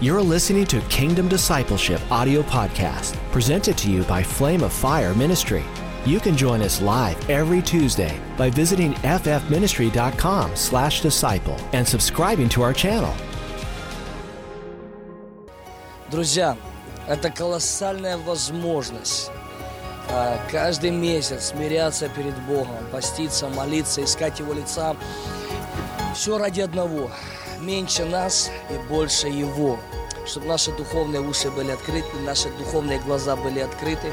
You're listening to Kingdom Discipleship audio podcast, presented to you by Flame of Fire Ministry. You can join us live every Tuesday by visiting ffministry.com slash disciple and subscribing to our channel. Друзья, это колоссальная возможность а, каждый месяц смиряться перед Богом, поститься, молиться, искать Его лица. Все ради одного. Меньше нас и больше Его. Чтобы наши духовные уши были открыты, наши духовные глаза были открыты,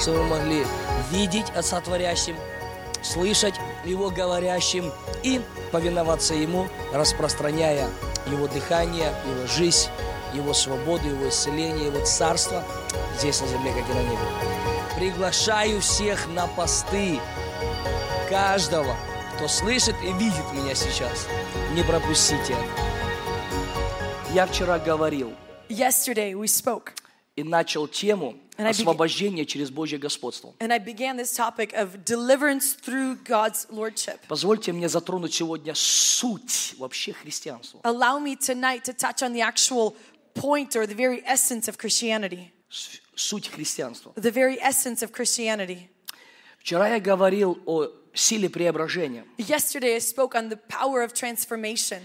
чтобы мы могли видеть Отца Творящим, слышать Его говорящим и повиноваться Ему, распространяя Его дыхание, Его жизнь, Его свободу, Его исцеление, Его царство здесь на земле, как и на небе. Приглашаю всех на посты, каждого, кто слышит и видит меня сейчас. Не пропустите это. Я вчера говорил Yesterday we spoke, и начал тему освобождения через Божье господство. and I began this topic of deliverance through God's lordship. Позвольте мне затронуть сегодня суть вообще христианства. Allow me tonight to touch on the actual point or the very essence of Christianity. Суть христианства. The very essence of Christianity. Вчера я говорил о силе преображения. Yesterday I spoke on the power of transformation.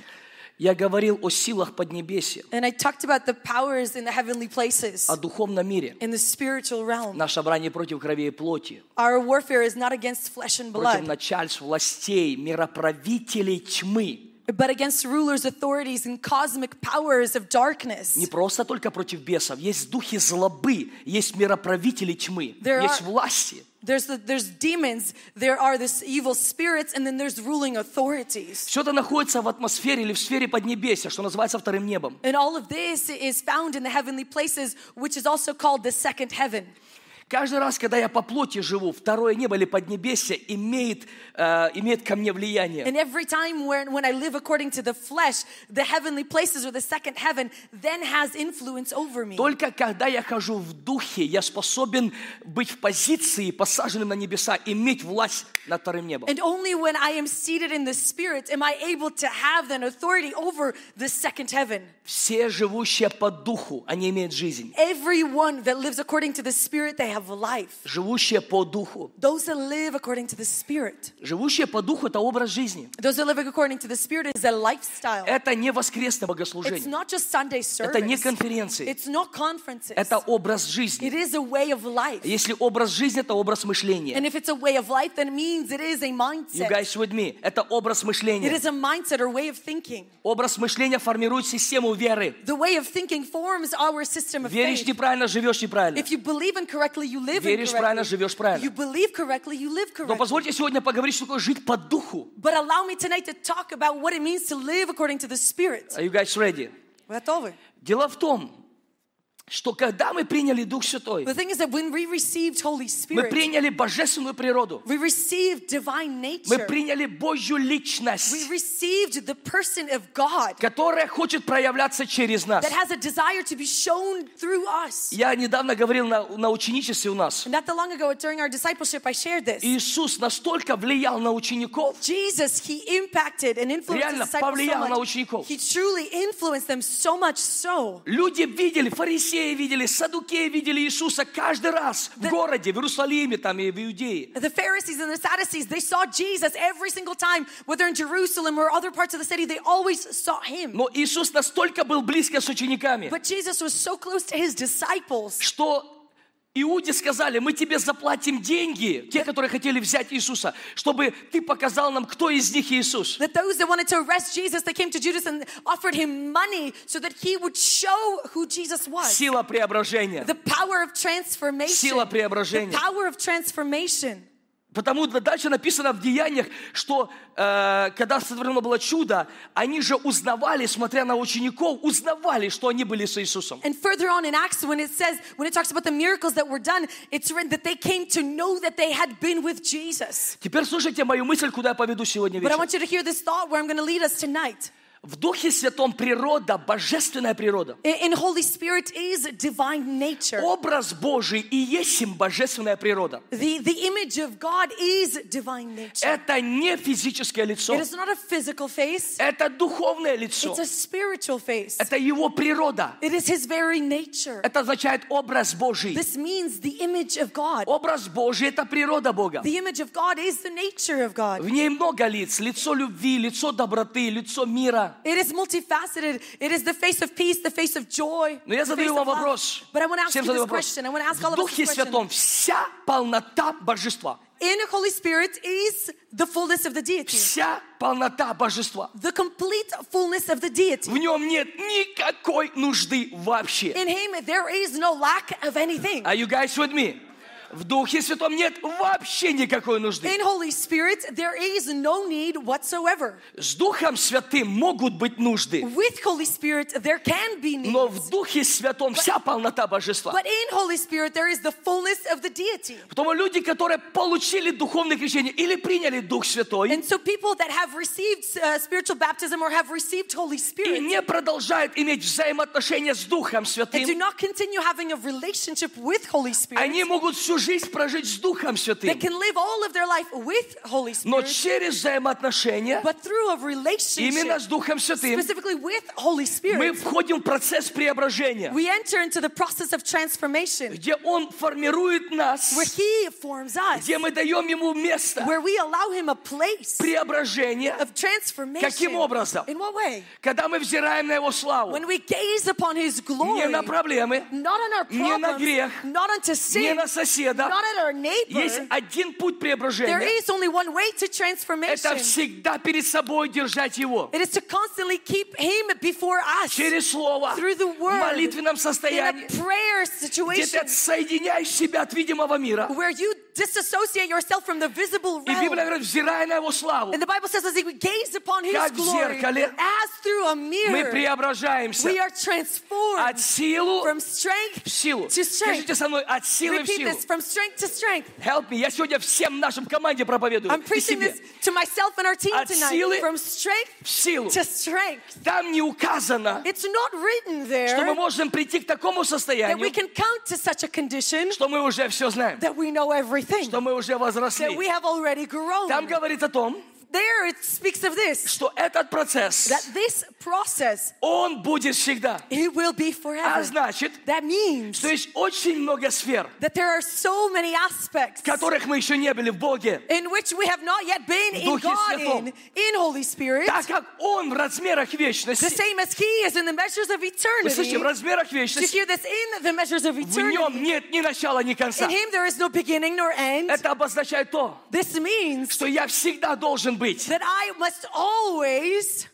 Я говорил о силах Поднебесья, And I talked about the powers in the heavenly places, о духовном мире. in the spiritual realm. Наше брание против крови и плоти, Our warfare is not against flesh and против blood, начальств, властей, мироправителей тьмы. but against rulers, authorities, and cosmic powers of darkness. Не просто только против бесов. Есть духи злобы, есть мироправители тьмы, There есть are- власти. There's, the, there's demons, there are this evil spirits, and then there's ruling authorities. Все это находится в атмосфере или в сфере Поднебесья, что называется вторым небом. And all of this is found in the heavenly places, which is also called the second heaven. Каждый раз, когда я по плоти живу, второе небо или Поднебесье имеет, э, имеет ко мне влияние. And every time when, when I live according to the flesh, the heavenly places or the second heaven then has influence over me. Только когда я хожу в духе, я способен быть в позиции, посаженным на небеса, иметь власть над вторым небом. And only when I am seated in the spirit am I able to have an authority over the second heaven. Все живущие по духу, они имеют жизнь. Everyone that lives according to the spirit, they have life. Живущие по духу. Those that live according to the spirit, Живущие по духу – это образ жизни. those that live according to the spirit is a lifestyle. Это не воскресное It's богослужение. not just Sunday Это не service. конференции. It's not conferences. Это образ It жизни. is a way of life. Если образ жизни – это образ мышления. And if it's a way of life, then it means it is a You mindset. guys with me? Это образ It мышления. is a mindset or way of thinking. Образ мышления формирует систему веры. The way of thinking forms our system of Веришь faith. неправильно, живешь неправильно. If you believe incorrectly, you live Веришь правильно, живешь правильно. You believe correctly, you live Но correctly. позвольте сегодня поговорить, что такое жить по духу. But allow me tonight to talk about what it means to live according to the Spirit. Are you guys ready? Готовы? Дело в том, что когда мы приняли Дух Святой, The thing is that when we received Holy мы Spirit, приняли божественную природу, we received divine мы nature. приняли Божью We личность, received the person of God которая хочет проявляться через нас. that has a desire to be shown through us. Я недавно говорил на, на ученичестве у нас. Not that long ago, during our discipleship, I shared this. Иисус настолько влиял на учеников, Jesus, he impacted and influenced Реально his disciples so повлиял на much. учеников. He truly influenced them so much so. Люди видели, фарисеи видели, садукеи видели Иисуса каждый раз в городе, в Иерусалиме там и в Иудее. The Pharisees and the Sadducees, they saw Jesus every single time, whether in Jerusalem or other parts of the city, they always saw him. Но Иисус настолько был близко с учениками, But Jesus was so close to his disciples что Иуде сказали, мы тебе заплатим деньги, те, которые хотели взять Иисуса, чтобы ты показал нам, кто из них Иисус. that those that wanted to arrest Jesus, they came to Judas and offered him money so that he would show who Jesus was. Сила преображения. The power of transformation. Сила The преображения. power of transformation. Потому дальше написано в Деяниях, что э, когда сотворено было чудо, они же узнавали, смотря на учеников, узнавали, что они были с Иисусом. And further on in Acts, when it says, when it talks about the miracles that were done, it's written that they came to know that they had been with Jesus. Теперь слушайте мою мысль, куда я поведу сегодня But I вечером. want you to hear this thought where I'm going to lead us tonight. В Духе Святом природа, божественная природа. In Holy Spirit is divine nature. Образ Божий и есть им божественная природа. The, the image of God is divine nature. Это не физическое лицо, It is not a physical face, это духовное лицо. it's a spiritual face. Это его природа. It is His very nature. Это означает образ Божий. This means the image of God. Образ Божий – это природа Бога. The image of God is the nature of God. В ней много лиц. Лицо любви, лицо доброты, лицо мира. It is multifaceted. It is the face of peace, the face of joy. Но я the задаю face вам of love. вопрос. But I want to ask Всем you задаю this вопрос. question. I want to ask all В of us Духе this question. Святом вся полнота божества. In the Holy Spirit is the fullness of the deity. Вся полнота божества. The complete fullness of the deity. В нем нет никакой нужды вообще. In Him, there is no lack of anything. Are you guys with me? В Духе Святом нет вообще никакой нужды. In Holy Spirit, there is no need whatsoever. С Духом Святым могут быть нужды. With Holy Spirit, there can be Но needs. в Духе Святом вся полнота божества. But in Holy Spirit, there is the fullness of the deity. Потому люди, которые получили духовное крещение или приняли Дух Святой, And so people that have received uh, spiritual baptism or have received Holy и Spirit не продолжают иметь взаимоотношения с Духом and do Святым, not continue having a relationship with Holy Spirit, они могут всю жизнь прожить с Духом they Святым. can live all of their life with Holy Но через взаимоотношения, but through a именно с Духом Святым, specifically with Holy мы входим в процесс преображения, we enter into the process of transformation где Он формирует нас, where He forms us, где мы даем Ему место where we allow Him a place преображения. of transformation. Каким образом? In what way? Когда мы взираем на Его славу, When we gaze upon His не glory, на проблемы, not on our не на problems, грех, not onto не sin, на соседа, not at our neighbor. есть один путь There преображения. is only one way to Это transformation. всегда перед собой держать Его. It is to constantly keep Him before us Через Слово, through the в Word, молитвенном in состоянии, a prayer где situation ты отсоединяешь себя от видимого мира. where you disassociate yourself from the visible И Библия realm. говорит, взирая на Его славу, And the Bible says, as we gaze upon His Как в glory, зеркале, as through a мы mirror, преображаемся we are transformed от силу from strength в силу. to strength. Скажите со мной, от силы в Repeat силу. this from strength to strength. Help me. Я сегодня всем нашим команде проповедую. I'm И preaching себе. this to myself and our team От tonight. силы From strength В силу. to strength. Там не указано, It's not written что мы there можем прийти к такому that we состоянию, can count to such a condition что мы уже все знаем, that we know everything, Что мы уже that возросли. we have already grown. Там говорит о том, There it speaks of this, что этот процесс, that this process, он будет всегда. it will be А forever. значит, That means что есть очень много сфер, that there are so many aspects в которых мы еще не были в Боге. in which we have not yet been in Духе God Святом. in, in Holy Spirit, Так как Он в размерах the вечности, same as He is in the measures of вы eternity. слышите, в размерах Do you вечности, hear this? In the measures of в eternity. Нем нет ни начала, ни конца. In Him there is no beginning nor end. Это обозначает то, This means что я всегда должен быть. that I must always, К-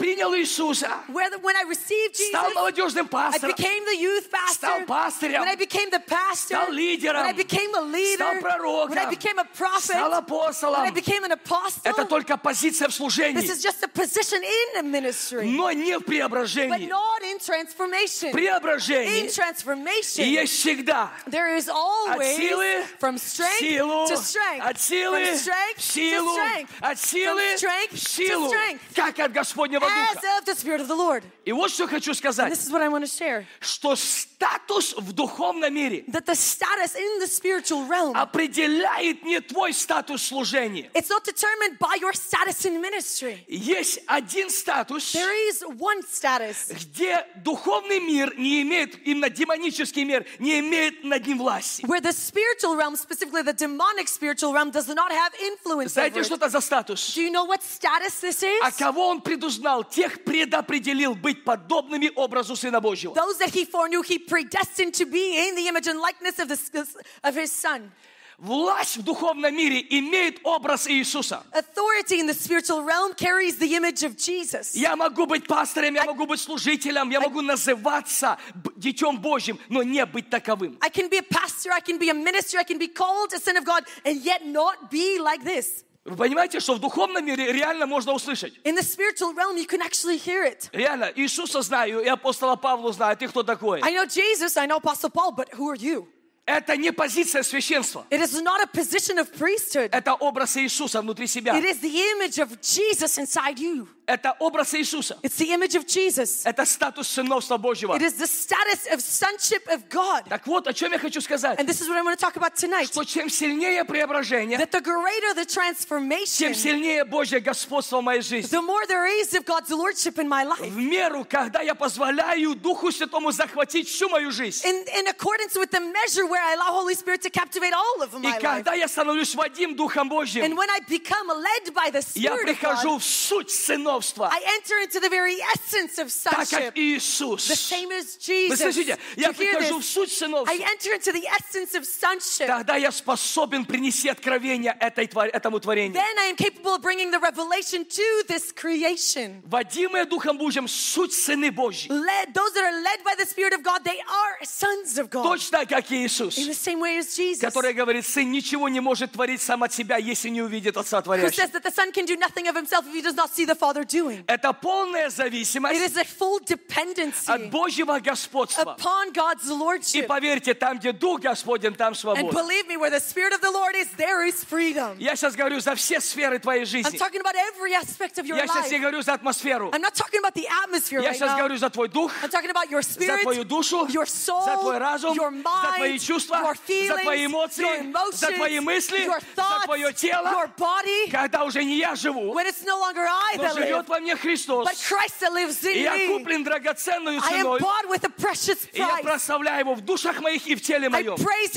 Принял Иисуса, whether when I received Jesus, стал молодежным I пастором, became the youth pastor. Стал пастырем. When I became the pastor. Стал лидером. When I became a leader. стал пророком, When I became a prophet. стал When I апостолом. became an apostle. Это только позиция в This служении, is just a position in the ministry. но не в But преображении. not in transformation. In Преображение transformation. и есть всегда There is от always силы from в strength силу, to strength. от силы from в strength силу, to strength. от силы from strength в силу, to strength. как от Господнего As Духа. of the Spirit of the Lord. И вот что хочу And сказать, this is what I want to share. что статус в духовном мире That the status in the spiritual realm, определяет не твой статус служения. it's not determined by your status in ministry. Есть один статус, There is one status где духовный мир не имеет, именно демонический мир, не имеет над ним власти. where the spiritual realm, specifically the demonic spiritual realm, does not have influence Знаете, что это за статус? Do you know what status this А is? кого он предузнал? Тех предопределил быть подобными образу Сына Божьего. Those that he foreknew, he predestined to be in the image and likeness of, the, of his son. Власть в духовном мире имеет образ Иисуса. Authority in the spiritual realm carries the image of Jesus. Я могу быть пастором, я могу быть служителем, я могу называться Детем Божьим, но не быть таковым. I can be a pastor, I can be a minister, I can be called a son of God, and yet not be like this. Вы понимаете, что в духовном мире реально можно услышать? In the spiritual realm, you can actually hear it. Реально, Иисуса знаю, и апостола Павла знаю, ты кто такой? I know Jesus, I know Apostle Paul, but who are you? Это не позиция священства. It is not a position of priesthood. Это образ Иисуса внутри себя. It is the image of Jesus inside you. Это образ Иисуса. It's the image of Jesus. Это статус сыновства Божьего. It is the status of sonship of God. Так вот, о чем я хочу сказать. And this is what I'm going to talk about tonight. Что чем сильнее преображение, That the greater the тем transformation, сильнее Божье господство в моей жизни. the more there is of God's lordship in my life. В меру, когда я позволяю Духу Святому захватить всю мою жизнь. In, in accordance with the measure where I allow Holy Spirit to captivate all of И my life. когда я становлюсь Вадим Духом And Божьим, when I become led by the я Spirit of прихожу God, в суть сыновства, I enter into the very essence of так sonship. как Иисус. The same as Вы Jesus. слышите? Я прихожу в суть I сыновства. enter into the essence of sonship. Тогда я способен принести откровение этой, этому творению. Then I am capable of bringing the revelation to this creation. Водимые Духом Божьим суть сыны Божьи. Led, those that are led by the Spirit of God, they are sons of God. Точно как и Иисус, In the same way as Jesus. который говорит, сын ничего не может творить сам от себя, если не увидит Отца Творящего. says that the Son can do nothing of himself if he does not see the Father doing. Это полная зависимость от Божьего господства. upon God's И lordship. поверьте, там, где Дух Господень, там And свобода. believe me, where the Spirit of the Lord is, there is freedom. Я сейчас говорю за все сферы твоей I'm жизни. talking about every aspect of your Я сейчас не life. говорю за атмосферу. I'm not talking about the atmosphere Я right сейчас now. говорю за твой дух, I'm talking about your за spirit, твою душу, your soul, за твой разум, your за твои mind, чувства, your за твои feelings, эмоции, emotions, за твои мысли, your за thoughts, твое тело. body. Когда уже не я живу, no но that live, живет во мне Христос. И я куплен драгоценную ценой. И я прославляю Его в душах моих и в теле моем. praise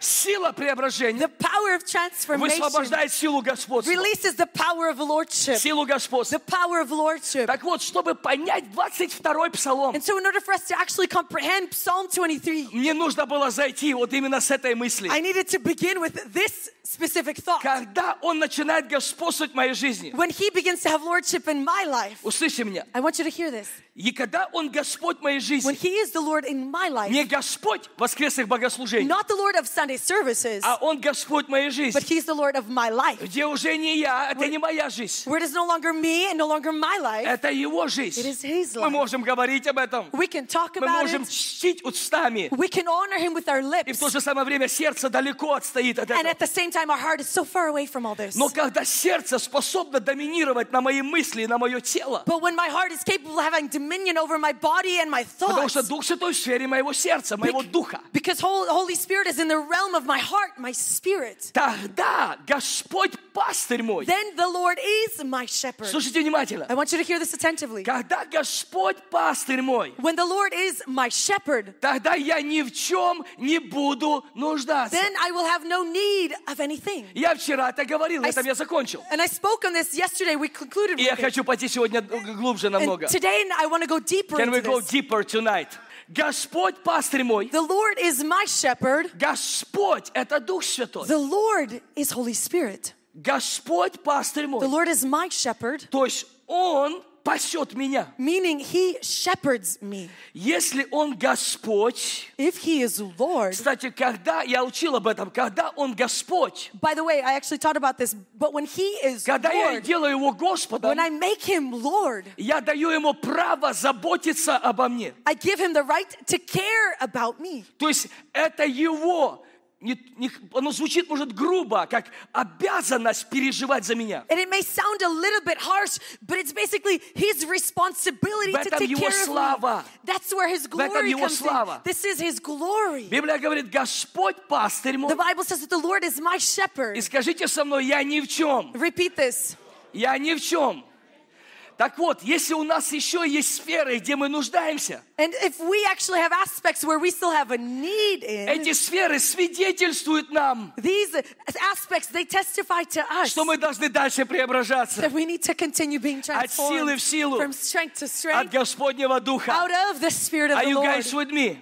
Сила преображения The power of transformation высвобождает силу господства. releases the power of lordship. Силу господства. The power of lordship. Так вот, чтобы понять 22-й псалом, And so, in order for us to actually comprehend Psalm 23, мне нужно было зайти вот именно с этой мысли. I needed to begin with this specific thought. Когда Он начинает господствовать в моей жизни, When He begins to have lordship in my life, услышьте меня, I want you to hear this. и когда Он Господь в моей When жизни, He is the Lord in my life, не Господь воскресных богослужений, not the Lord of Sunday services, а Он Господь в моей but жизни, He's the Lord of my life, где уже не я, это не моя жизнь, where it is no longer me and no longer my life, это Его it жизнь. is His Мы life. можем говорить об этом, We can talk мы about можем it, чтить устами, we can honor Him with our и в lips, то же самое время сердце далеко отстоит от and этого. at the same time, our heart is so far away from all this. Но когда сердце способно доминировать на мои мысли и на мое тело, But when my heart is capable of having dominion over my body and my потому thoughts, что Дух Святой в сфере моего сердца, моего духа, because Hol- Holy Spirit is in the realm of my heart, my spirit, тогда Господь пастырь мой. then the Lord is my shepherd. Слушайте внимательно. I want you to hear this attentively. Когда Господь пастырь мой, When the Lord is my shepherd, тогда я ни в чем не буду нуждаться. then I will have no need of anything. Я вчера это говорил, на I этом я закончил. And I spoke on this yesterday. We concluded И я with it. хочу пойти сегодня глубже намного. And today I want to go deeper Can we into go this. deeper tonight? Господь пастырь мой. The Lord is my shepherd. Господь – это Дух Святой. The Lord is Holy Spirit. Господь пастырь The мой. Lord is my shepherd, То есть Он пасет меня. meaning He shepherds me. Если Он Господь, If He is Lord, кстати, когда, я учил об этом, когда Он Господь, by the way, I actually taught about this, but when He is когда я Lord, делаю Его Господом, when I make Him Lord, я даю Ему право заботиться обо мне. I give Him the right to care about me. То есть это Его, не- не- оно звучит, может, грубо, как обязанность переживать за меня. And it may sound a little bit harsh, but it's basically His responsibility to take Его care of слава. me. That's where His glory Его comes слава. in. This is His glory. Библия говорит, Господь пастырь мой. The Bible says that the Lord is my shepherd. И скажите со мной, я ни в чем. Repeat this. Я ни в чем. Так вот, если у нас еще есть сферы, где мы нуждаемся, And if we actually have aspects where we still have a need in, эти сферы свидетельствуют нам, these aspects, they testify to us что мы должны дальше преображаться that we need to continue being от силы transformed в силу, from strength to от strength Господнего Духа. out of the Spirit of Are the you Lord. guys with me?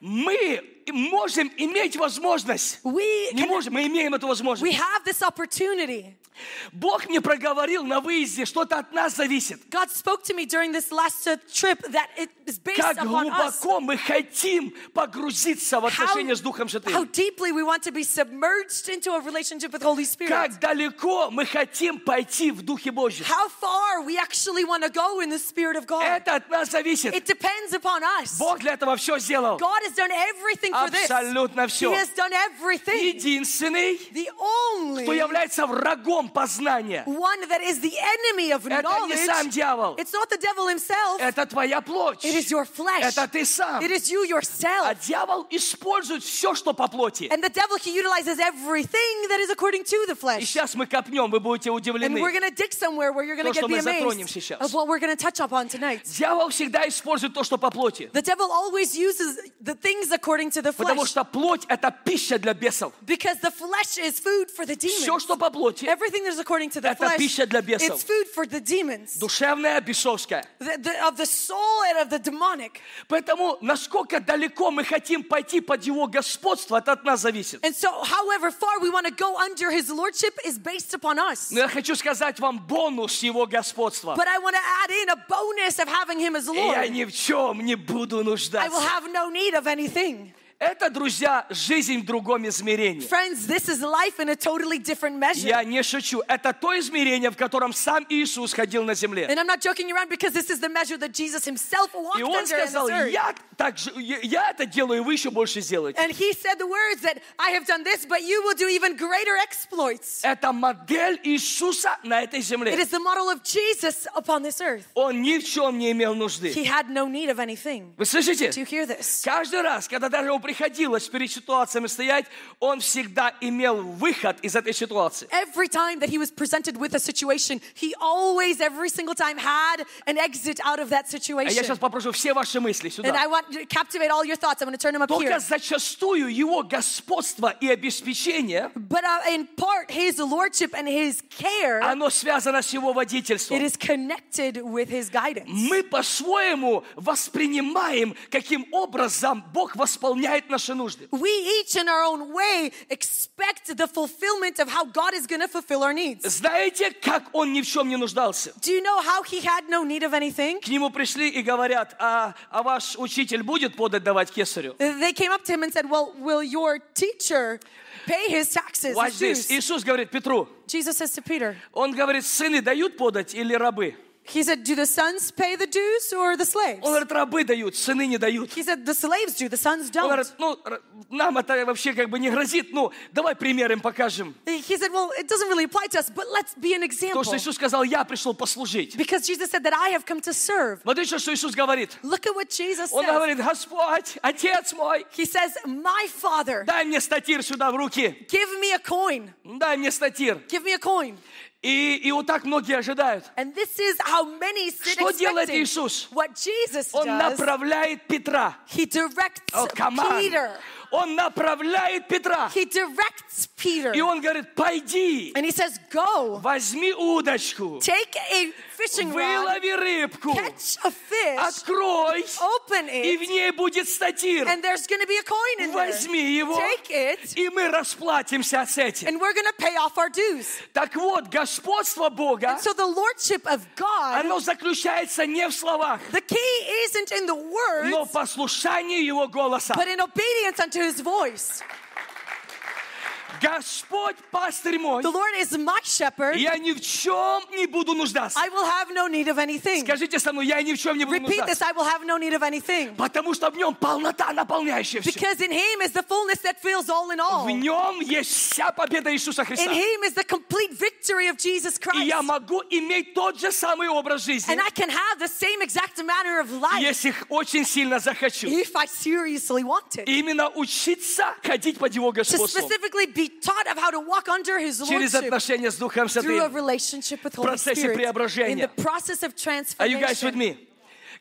Мы можем иметь возможность. We, Не can, можем, мы имеем эту we возможность. have this opportunity. Бог мне проговорил на выезде, что-то от нас зависит. God spoke to me during this last uh, trip that it is based Как upon us. глубоко мы хотим погрузиться в отношения с Духом how Святым. deeply we want to be submerged into a relationship with Holy Spirit. Как далеко мы хотим пойти в Духе Божьем. How far we actually want to go in the Spirit of God. Это от нас зависит. It depends upon us. Бог для этого все сделал. God has done everything for this. Абсолютно He все. has done everything. Единственный, The кто only является врагом врагом познания. one that is the enemy of Это не knowledge. сам дьявол. It's not the devil Это не сам himself. дьявол. It's not the devil himself. Это твоя плоть. It is your flesh. Это ты сам. It is you А yourself. дьявол использует все, что по плоти. And the devil, he utilizes everything that is according to the И flesh. сейчас мы копнем, вы будете And удивлены. we're going to dig somewhere where you're going То, to что get be мы затронем amazed сейчас. of what we're going to touch upon tonight. Дьявол всегда использует то, что по плоти. The devil always uses the things according to the Потому flesh что плоть – это пища для бесов. because the flesh is food for the Все, demons. что по плоти, Everything that is according to the Это flesh, пища для бесов. it's food for the demons, душевная, бесовская. the, the, of the soul and of the demonic. Поэтому, насколько далеко мы хотим пойти под его господство, это от нас зависит. And so, however far we want to go under his lordship is based upon us. Но я хочу сказать вам бонус его господства. But I want to add in a bonus of having him as И я Lord. ни в чем не буду I will нуждаться. have no need of anything. Это, друзья, жизнь в другом измерении. Friends, this is life in a totally different measure. Я не шучу. Это то измерение, в котором сам Иисус ходил на земле. And I'm not joking around because this is the measure that Jesus himself walked И он сказал, я, так я, это делаю, и вы еще больше сделаете. And he said the words that I have done this, but you will do even greater exploits. Это модель Иисуса на этой It земле. is the model of Jesus upon this earth. Он ни в чем не имел нужды. He had no need of anything. Вы слышите? Do you hear this? Каждый раз, когда даже приходилось перед ситуациями стоять, он всегда имел выход из этой ситуации. Every time that he was presented with a situation, he always, every single time, had an exit out of that А я situation. сейчас попрошу все ваши мысли And I сюда. want to captivate all your thoughts. I'm going to turn them up Только here. зачастую его господство и обеспечение, But uh, in part, his lordship and his care, оно связано с его водительством. it is connected with his guidance. Мы по-своему воспринимаем, каким образом Бог восполняет наши нужды. We each, in our own way, expect the fulfillment of how God is going to fulfill our needs. Знаете, как он ни в чем не нуждался? Do you know how he had no need of anything? К нему пришли и говорят, а, а ваш учитель будет подать давать кесарю? They came up to him and said, Well, will your teacher pay his taxes? Watch his this. dues?" Иисус говорит Петру, Jesus says to Peter, он говорит, сыны дают подать или рабы? He said, Do the sons pay the dues or the slaves? Он говорит, рабы дают, сыны не дают. He said, The slaves do, the sons Он don't. говорит, ну, р- нам это вообще как бы не грозит, ну, давай пример им покажем. He said, Well, it doesn't really apply to us, but let's be an То, example. что Иисус сказал, я пришел послужить. Because Jesus said that I have come to serve. Смотрите, что Иисус говорит. Look at what Jesus Он says. говорит, Господь, Отец мой, He says, My Father, дай мне статир сюда в руки. give me a coin. Дай мне статир. Give me a coin. И, и вот так многие ожидают. And this is how many sit Что делает expecting. Иисус? What Jesus Он does, направляет Петра. he directs О, come on. Peter. Он направляет Петра. He directs Peter. И он говорит, пойди, And he says, Go, возьми удочку, take a fishing rod, вылови рыбку, catch a fish, открой, open и в it, ней будет статир. and there's going to be a coin in there. Возьми его, Take it, и мы расплатимся с этим. and we're going to pay off our dues. Так вот, господство Бога, And so the lordship of God, оно заключается не в словах, the key isn't in the но words, в послушании Его голоса. but in obedience unto his voice. Господь пастырь мой, The Lord is my shepherd. я ни в чем не буду нуждаться. I will have no need of anything. Скажите со мной, я ни в чем не буду Repeat this нуждаться. I will have no need of anything. Потому что в нем полнота, наполняющая все. Because in Him is the fullness that fills all in all. В In нем есть вся победа Иисуса Христа. Him is the complete victory of Jesus И Christ. я могу иметь тот же самый образ жизни, And I can have the same exact manner of life если очень сильно захочу. if I seriously want it. Именно учиться ходить под Его To господством. specifically be taught of how to walk under His Через Lordship отношения с Духом through a Святым. relationship with Holy процессе Spirit. In преображения. the process of Are you guys with transformation. me?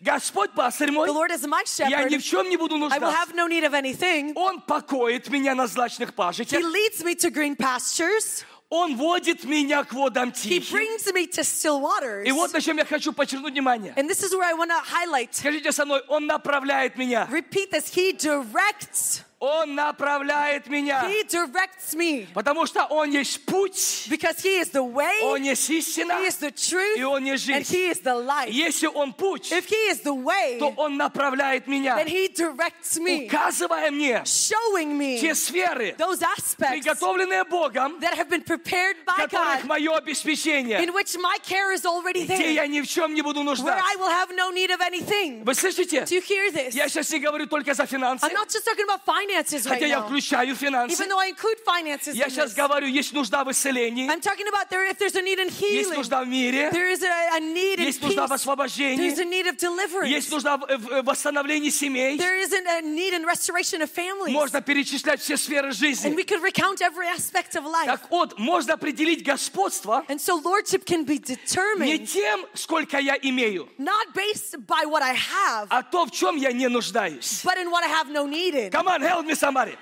Господь пастырь мой, The Lord is my я shepherd. ни в чем не буду I will нуждаться. have no need of anything. Он покоит меня на злачных He пажитях. leads me to green pastures. Он водит меня к водам He тихим. brings me to still waters. И вот на чем я хочу подчеркнуть внимание. And this is where I want to highlight. Скажите со мной, Он направляет меня. Repeat this. He directs. Он направляет меня. He directs me. Потому что Он есть путь, Because He is the way, Он есть истина, He is the truth, и Он есть and жизнь. He is the life. Если Он путь, If He is the way, то Он направляет меня, then He directs me, указывая мне showing me те сферы, those aspects приготовленные Богом, that have been prepared by которых God, мое обеспечение, in which my care is already где there, я ни в чем не буду where нуждаться. I will have no need of anything. Вы слышите? Do you hear this? Я сейчас не говорю только за финансы. I'm not just talking about finances. Finances right Хотя я now. включаю финансы. Even though I include finances Я in сейчас this. говорю, есть нужда в исцелении, I'm talking about there if there's a need in есть healing. нужда в мире, There is a, a need in есть нужда в peace. освобождении, There's a need of deliverance. есть нужда в, в восстановлении семей. There isn't a need in restoration of families. Можно перечислять все сферы And жизни. we could recount every aspect of life. Так вот, можно определить господство And so lordship can be не determined тем, сколько я имею, not based by what I have, а то, в чем я не нуждаюсь. but in what I have no need in. Come on, help with somebody.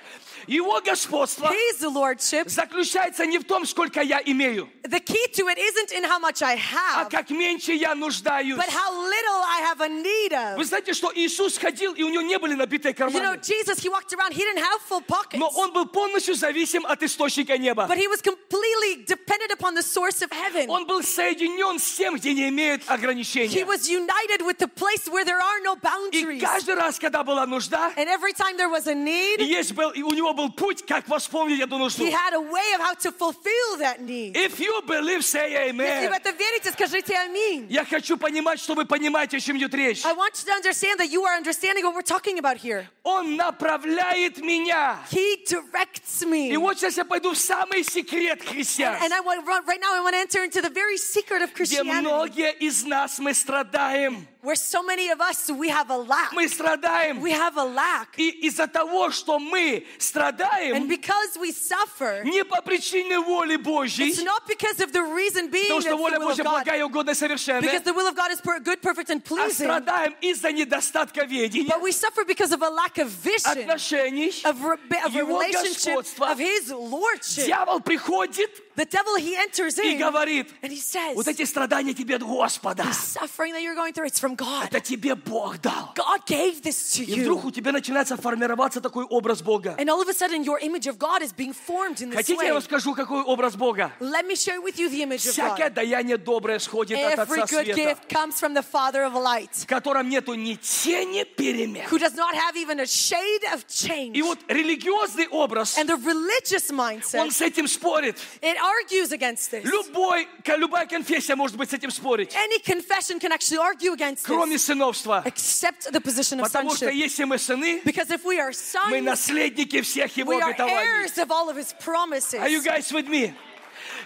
Его господство His lordship, заключается не в том, сколько я имею, the key to it isn't in how much I а have, как меньше я нуждаюсь. but how little I have a need Вы of. знаете, что Иисус ходил, и у него не были набитые You know, карманы. Jesus, he walked around, he didn't have full pockets, Но он был полностью зависим от источника неба. but he was completely dependent upon the source of heaven. Он был соединен с тем, где не имеет He ограничения. was united with the place where there are no И boundaries. каждый раз, когда была нужда, And every time there was a и need, есть был, и у него был путь, как восполнить эту нужду. he had a way of how to fulfill that need. If you believe, say Если amen. вы это верите, скажите аминь. Я хочу понимать, что вы понимаете, о чем идет речь. I want you to understand that you are understanding what we're talking about here. Он направляет меня. He directs me. И вот сейчас я пойду в самый секрет христианства. And I want, right now, I want to enter into the very secret of где Christianity, многие из нас мы страдаем. where so many of us we have a lack. Мы страдаем. We have a lack, И из-за того, что мы and страдаем, because we suffer, не по причине воли it's Божьей, not because of the reason being потому that's что the воля will of Божья God, благая, угодная, совершенная, because the will of God is per- good, perfect, and а pleasing. страдаем из-за недостатка ведения, But we suffer because of a lack of vision, отношений. of, re- of a Его relationship, господства. of His lordship. Дьявол приходит The devil, he enters и in говорит, and he says, вот эти страдания тебе от Господа. suffering that you're going through, it's from God. Это тебе Бог дал. God gave this to И вдруг you. у тебя начинается формироваться такой образ Бога. And all of a sudden, your image of God is being formed in this Хотите, way. я вам скажу, какой образ Бога? Let me share with you the image of Всякое God. даяние доброе сходит от Every Отца good Света, gift comes from the Father of light, в котором нету ни тени перемен. who does not have even a shade of change. И вот религиозный образ, And the religious он mindset, с этим спорит. it argues against this. Любой, ка- любая конфессия может быть с этим спорить, Any confession can actually argue against кроме this, сыновства. except the position of Потому что sonship. если мы сыны, Because if we are мы sons, наследники всех Его we are обетований. heirs of all of His promises. Are you guys with me?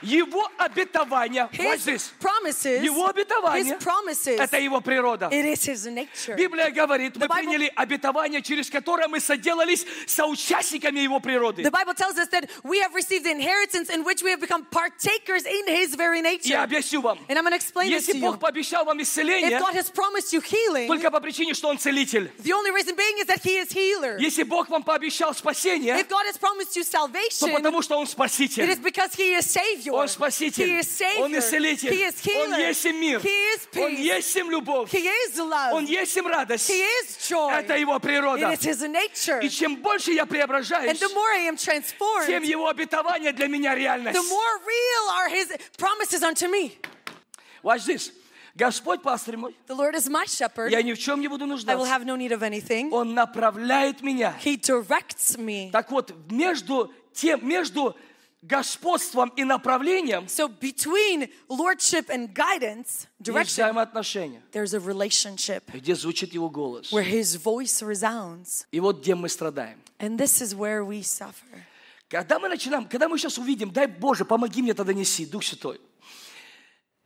Его обетование, watch His this, promises, Его His обетование, promises, это Его природа. it is His nature. Библия говорит, мы The Bible- приняли обетование, через которое мы соделались соучастниками Его природы. The Bible tells us that we have received the inheritance in which we have become partakers in His very Я nature. объясню вам. And I'm going to explain this Если to Бог you. пообещал вам If исцеление, God has promised you healing, только по причине, что Он целитель. the only reason being is that He is healer. Если Бог вам пообещал спасение, If God has promised you то salvation, потому что Он it is спаситель. because He is Savior. Он He спаситель. is Savior. Он исцелитель. He is Он healer. есть им мир. He is Он peace. есть им любовь. He is love. Он есть им радость. He is joy. Это Его природа. It is His nature. И чем больше я And преображаюсь, the more I am transformed, тем Его обетование для меня реальность. the more real are His promises unto me. Watch this. Господь пастырь мой, The Lord is my shepherd. я ни в чем не буду I will нуждаться. have no need of anything. Он направляет меня. He directs me. Так вот, между тем, между господством и направлением So between lordship and guidance, direction, there's a relationship где звучит Его голос. where His voice resounds. И вот где мы страдаем. And this is where we suffer. Когда мы начинаем, когда мы сейчас увидим, дай Боже, помоги мне это донести, Дух Святой.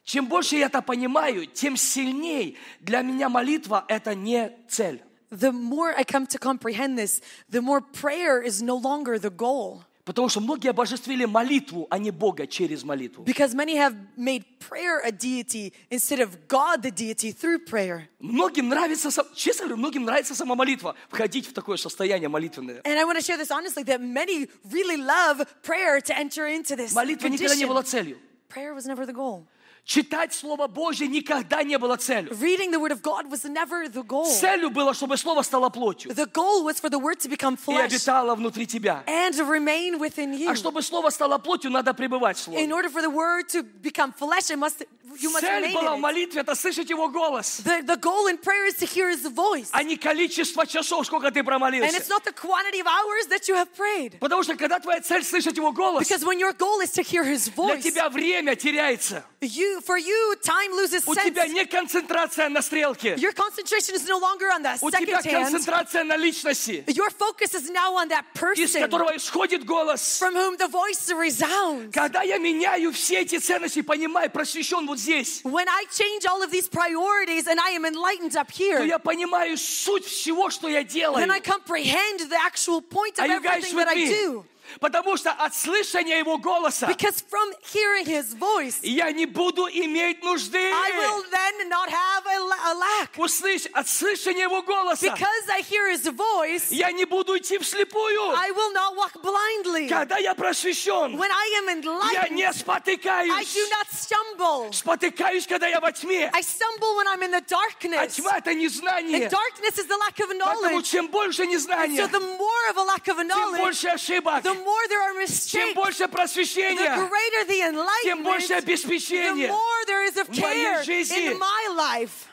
Чем больше я это понимаю, тем сильней для меня молитва – это не цель. The more I come to comprehend this, the more prayer is no longer the goal. Потому что многие обожествили молитву, а не Бога через молитву. Because many have made prayer a deity instead of God the deity through prayer. Многим нравится, честно говорю, многим нравится сама молитва. Входить в такое состояние молитвенное. And I want to share this honestly that many really love prayer to enter into this Молитва никогда не была целью. Prayer was never the goal. Читать Слово Божье никогда не было целью. Reading the Word of God was never the goal. Целью было, чтобы Слово стало плотью The goal was for the Word to become и flesh обитало внутри тебя. and remain within you. А чтобы Слово стало плотью, надо пребывать в In Слове. order for the Word to become flesh, it must, you must Цель была в in молитве, это слышать Его голос, The, the goal in prayer is to hear His voice. а не количество часов, сколько ты And it's промолился. not the quantity of hours that you have prayed. Потому что когда твоя цель слышать Его голос, Because when your goal is to hear His для voice, тебя время теряется. you you, for you, time loses У sense. тебя не концентрация на стрелке. Your concentration is no longer on the У тебя second hand. концентрация на личности, Your focus is now on that из person которого исходит голос. from whom the voice resounds. Когда я меняю все эти ценности, понимаю, просвещен вот здесь, When I change all of these priorities and I am enlightened up то here, я понимаю суть всего, что я делаю. then I comprehend the actual point of Are you guys everything with that I me? do. Потому что от слышания его голоса Because from hearing his voice, я не буду иметь нужды. I will then not have a, a lack. Услышь, от слышания его голоса Because I hear his voice, я не буду идти вслепую. I will not walk blindly. Когда я просвещен, When I am я не enlightened, I спотыкаюсь. do not stumble. Спотыкаюсь, когда я во тьме. I stumble when I'm in the А darkness. тьма это незнание. And darkness is the lack of Поэтому knowledge. чем больше незнания, So the more of a lack of тем knowledge, больше ошибок, the more there are чем mistakes, больше the просвещения, greater the тем больше enlightenment, the обеспечения. more there is of в моей care жизни. in my life.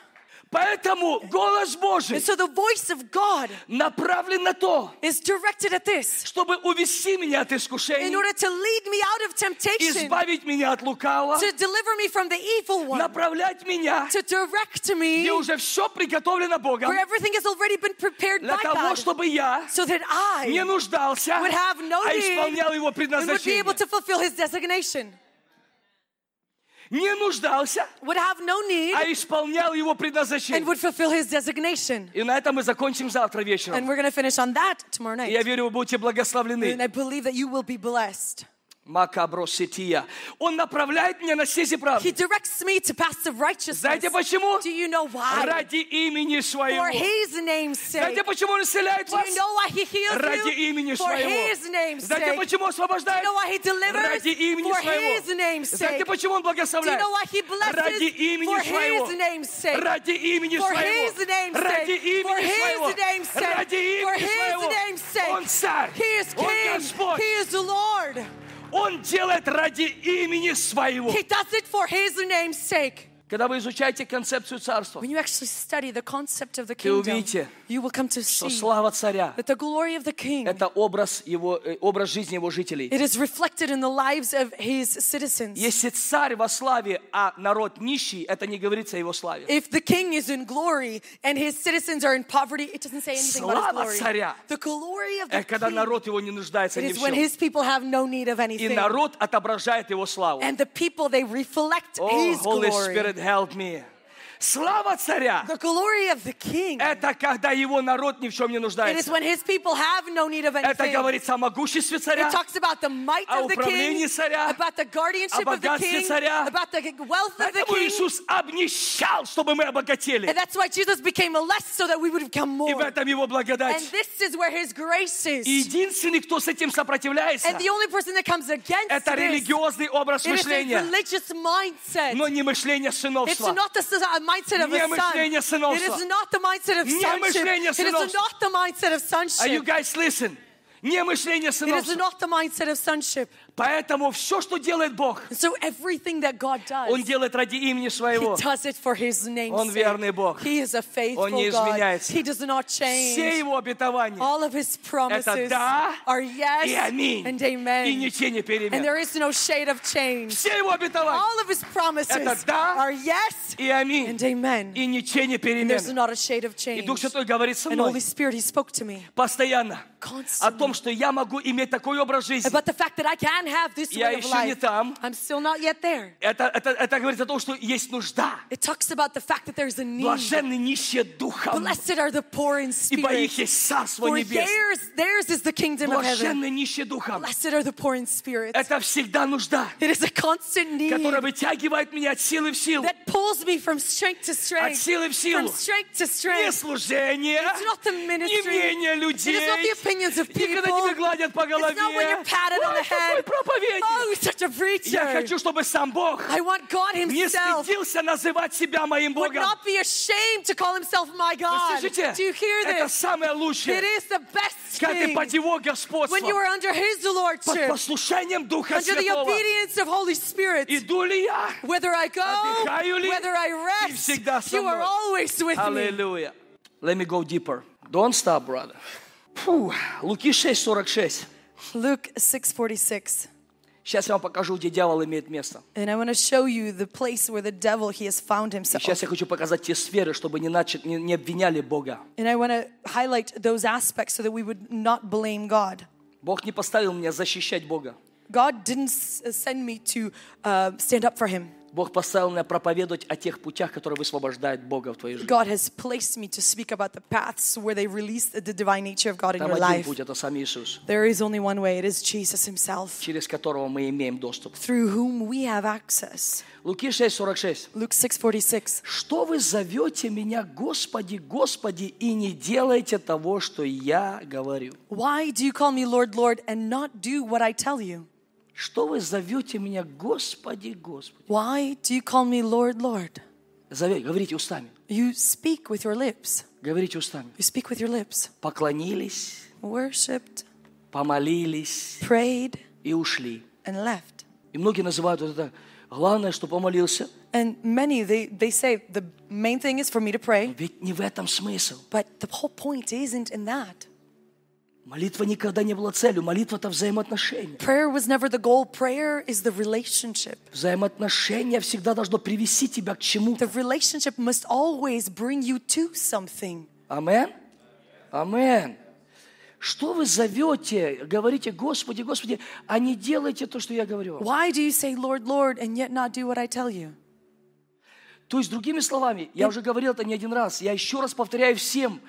Поэтому голос Божий And so the voice of God направлен на то, is directed at this чтобы увести меня от in искушений, order to lead me out of temptation, избавить меня от лукавого, to deliver me from the evil one, направлять меня, to direct me где уже все приготовлено Богом, where everything has already been prepared для by того, God, чтобы я so that не нуждался, would have no а исполнял его and would be предназначение. able to fulfill his designation. Не нуждался, Would have no need а исполнял его and предназначение. would fulfill his designation. И на этом мы закончим завтра And вечером. we're going to finish on that tomorrow И я night. верю, вы будете And благословлены. I believe that you will be blessed. Макабросития. Он направляет меня на сесть и He правду. directs me to paths of righteousness. Знаете почему? Do you know why? Ради имени своего. For his name's sake. Знаете, почему он исцеляет Do вас? you know why he heals Ради you? имени For своего. his name's Знаете, sake. почему Do освобождает? you know why he delivers? Ради имени For своего. his name's Знаете, sake. почему он Do you благословляет? know why he blesses? Ради имени For своего. his name's sake. Ради имени For своего. his name's Ради sake. For имени своего. his name's sake. Ради For имени his своего. name's sake. Он царь. He is Он king. Господь. He is the Lord. Он делает ради имени своего. He does it for his name's sake. Когда вы изучаете концепцию царства, When you actually study the concept of the kingdom, увидите, you will come to что see слава царя that the glory of the king – это образ, его, э, образ жизни его жителей. it is reflected in the lives of his citizens. Если царь во славе, а народ нищий, это не говорится о его славе. If the king is in glory and his citizens are in poverty, it doesn't say anything about Слава his glory. царя. The glory of the Это когда king народ его не нуждается it ни is в when чем. his people have no need of И anything. народ отображает его славу. And the people, they reflect О, his Holy glory. Spirit, help me. Слава царя The glory of the king. – это когда его народ ни в чем не It is нуждается. when his people have no need of Это anything. говорится о могуществе царя, It talks about the might о of the king, управлении царя, about the guardianship о of the богатстве king, царя. about the wealth of the Поэтому king. Иисус обнищал, чтобы мы обогатели. And that's why Jesus became less so that we would become И more. в этом его And благодать. this is where his grace is. И единственный, кто с этим сопротивляется, And the only person that comes against это религиозный образ it is a мышления, religious mindset. но не мышление It's сыновства. not the uh, mindset of Не a son. мышление It сыновства. is not the mindset of Не sonship. мышление It is сыновства. not the mindset of Are you sonship. guys listen? Не мышление It is сыновства. not the mindset of sonship. Поэтому все, что делает Бог, And so everything that God does, Он делает ради имени He своего. does it for His name's Он верный Бог. He is a faithful Он не God. изменяется. He does not Все. Его обетования All of His promises да are и yes аминь. and И amen. ничего не And перемен. there is no shade of change. Все Его обетования All of His promises Это да are yes и аминь. and amen. И ничего не There's перемен. not a shade of И. Дух Святой говорит со And мной Holy Spirit, He spoke to me постоянно о constantly том, что я могу иметь такой образ жизни. about the fact that I can have this Я way of еще не life. там. I'm still not yet there. Это, это, это говорит о том, что есть нужда. It talks about the fact that there's a need. Блаженны нищие духом, Blessed are the poor in ибо spirit. их есть Царство For Небесное. theirs, theirs is the kingdom of heaven. Блаженны нищие духом. Blessed are the poor in spirit. Это всегда нужда, It is a constant need которая вытягивает меня от силы в силу. that pulls me from strength to От strength. силы в From силу. strength to Не strength. служение, It's not the не ministry. мнение It людей, is not the opinions of не когда people. тебя гладят по голове. It's not when you're patted on Ой, the какой head. проповедник. Oh, such a Я preacher. хочу, чтобы сам Бог I want God не Himself стыдился называть себя моим would Богом. not be ashamed to call Himself my Вы God. слышите? Do you hear Это this? самое It лучшее. is the best Когда ты thing под Его господством, when you are under His под lordship, послушанием Духа under the Святого. obedience of Holy Spirit. Иду ли я? Whether I go, Отдыхаю ли? whether I Ты rest, всегда со you are мной. always with me. Hallelujah. Let me go deeper. Don't stop, brother. Фу. Луки 6:46. Luke 6:46. Сейчас я вам покажу, где дьявол имеет место. And I want to show you the place where the devil he has found И himself. сейчас я хочу показать те сферы, чтобы не, начать, не, не обвиняли Бога. And I want to highlight those aspects so that we would not blame God. Бог не поставил меня защищать Бога. God didn't s- send me to uh, stand up for him. Бог поставил меня проповедовать о тех путях, которые высвобождают Бога в твоей жизни. God has placed me to speak about the paths where they release the divine nature of God in Там your один life. путь, это сам Иисус, There is only one way. It is Jesus himself, через которого мы имеем доступ. through whom we have access. Луки 6,46. Luke 6:46. Что вы зовете меня, Господи, Господи, и не делаете того, что я говорю? Why do you call me Lord, Lord, and not do what I tell you? Что вы зовете меня, Господи, Господи? Why do you call me Lord, Lord? Зовете, говорите устами. You speak with your lips. Говорите устами. You speak with your lips. Поклонились, Worshipped, помолились prayed, и ушли. and left. И многие называют вот это главное, что помолился. And many they, they say the main thing is for me to pray, Ведь не в этом смысл. but the whole point isn't in that. Молитва никогда не была целью. Молитва – это взаимоотношения. Prayer was never the goal. Prayer is the relationship. Взаимоотношения всегда должно привести тебя к чему-то. The relationship must always bring you to something. Амен? Амен. Что вы зовете, говорите, Господи, Господи, а не делайте то, что я говорю вам. Why do you say, Lord, Lord, and yet not do what I tell you? То есть, другими словами, я уже говорил это не один раз, я еще раз повторяю всем,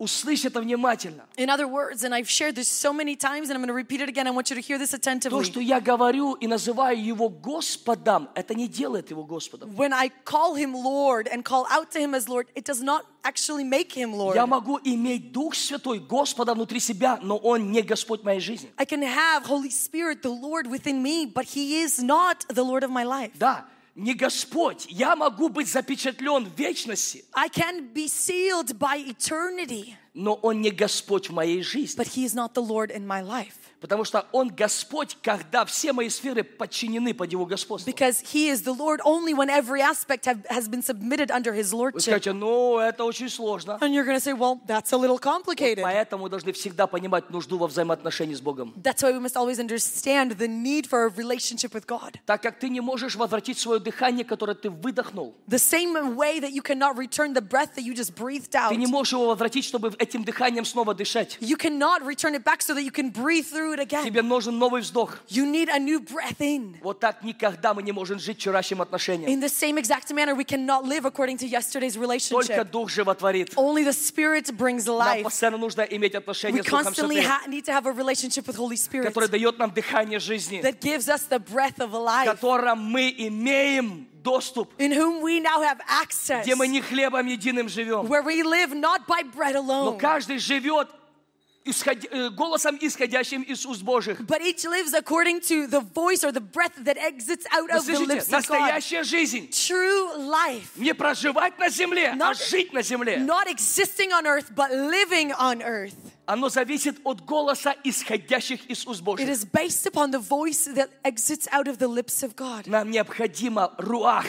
услышь это внимательно. In other words, and I've shared this so many times, and I'm going to repeat it again. I want you to hear this То, attentively. что я говорю и называю его Господом, это не делает его Господом. When I call him Lord and call out to him as Lord, it does not actually make him Lord. Я могу иметь Дух Святой, Господа внутри себя, но Он не Господь моей жизни. I can have Holy Spirit, the Lord within me, but he is not the Lord of my life. Да, Не Господь. Я могу быть запечатлен в вечности, I can be sealed by eternity, но Он не Господь в моей жизни. but he is not the Lord in my life. Потому что Он Господь, когда все мои сферы подчинены под Его господство. Because he is the Lord only when every aspect have, has been submitted under his Вы lordship. скажете, ну, это очень сложно. And you're going to say, well, that's a little complicated. Поэтому мы должны всегда понимать нужду во взаимоотношении с Богом. That's why we must always understand the need for a relationship with God. Так как ты не можешь возвратить свое дыхание, которое ты выдохнул. The same way that you cannot return the breath that you just breathed out. Ты не можешь его возвратить, чтобы этим дыханием снова дышать. You cannot return it back so that you can breathe through it again. Тебе нужен новый вздох. You need a new breath in. Вот так никогда мы не можем жить вчерашним отношением. In the same exact manner, we cannot live according to yesterday's Только relationship. Дух животворит. Only the Spirit brings Нам life. постоянно нужно иметь We отношения с Духом constantly Святым, ha- need to have a relationship with Holy Spirit который дает нам дыхание жизни, that gives us the breath of в life, котором мы имеем доступ, in whom we now have access, где мы не хлебом единым живем, where we live not by bread но alone, каждый живет исход- э, голосом, исходящим из уст Божьих. but each lives according to the voice or the breath that exits out of the lips of God. Настоящая жизнь. True life, Не проживать на земле, а Not- жить на земле. not existing on earth, but living on earth. Оно зависит от голоса, исходящих из уст It Божьих. is based upon the voice that exits out of the lips of God. Нам необходимо руах,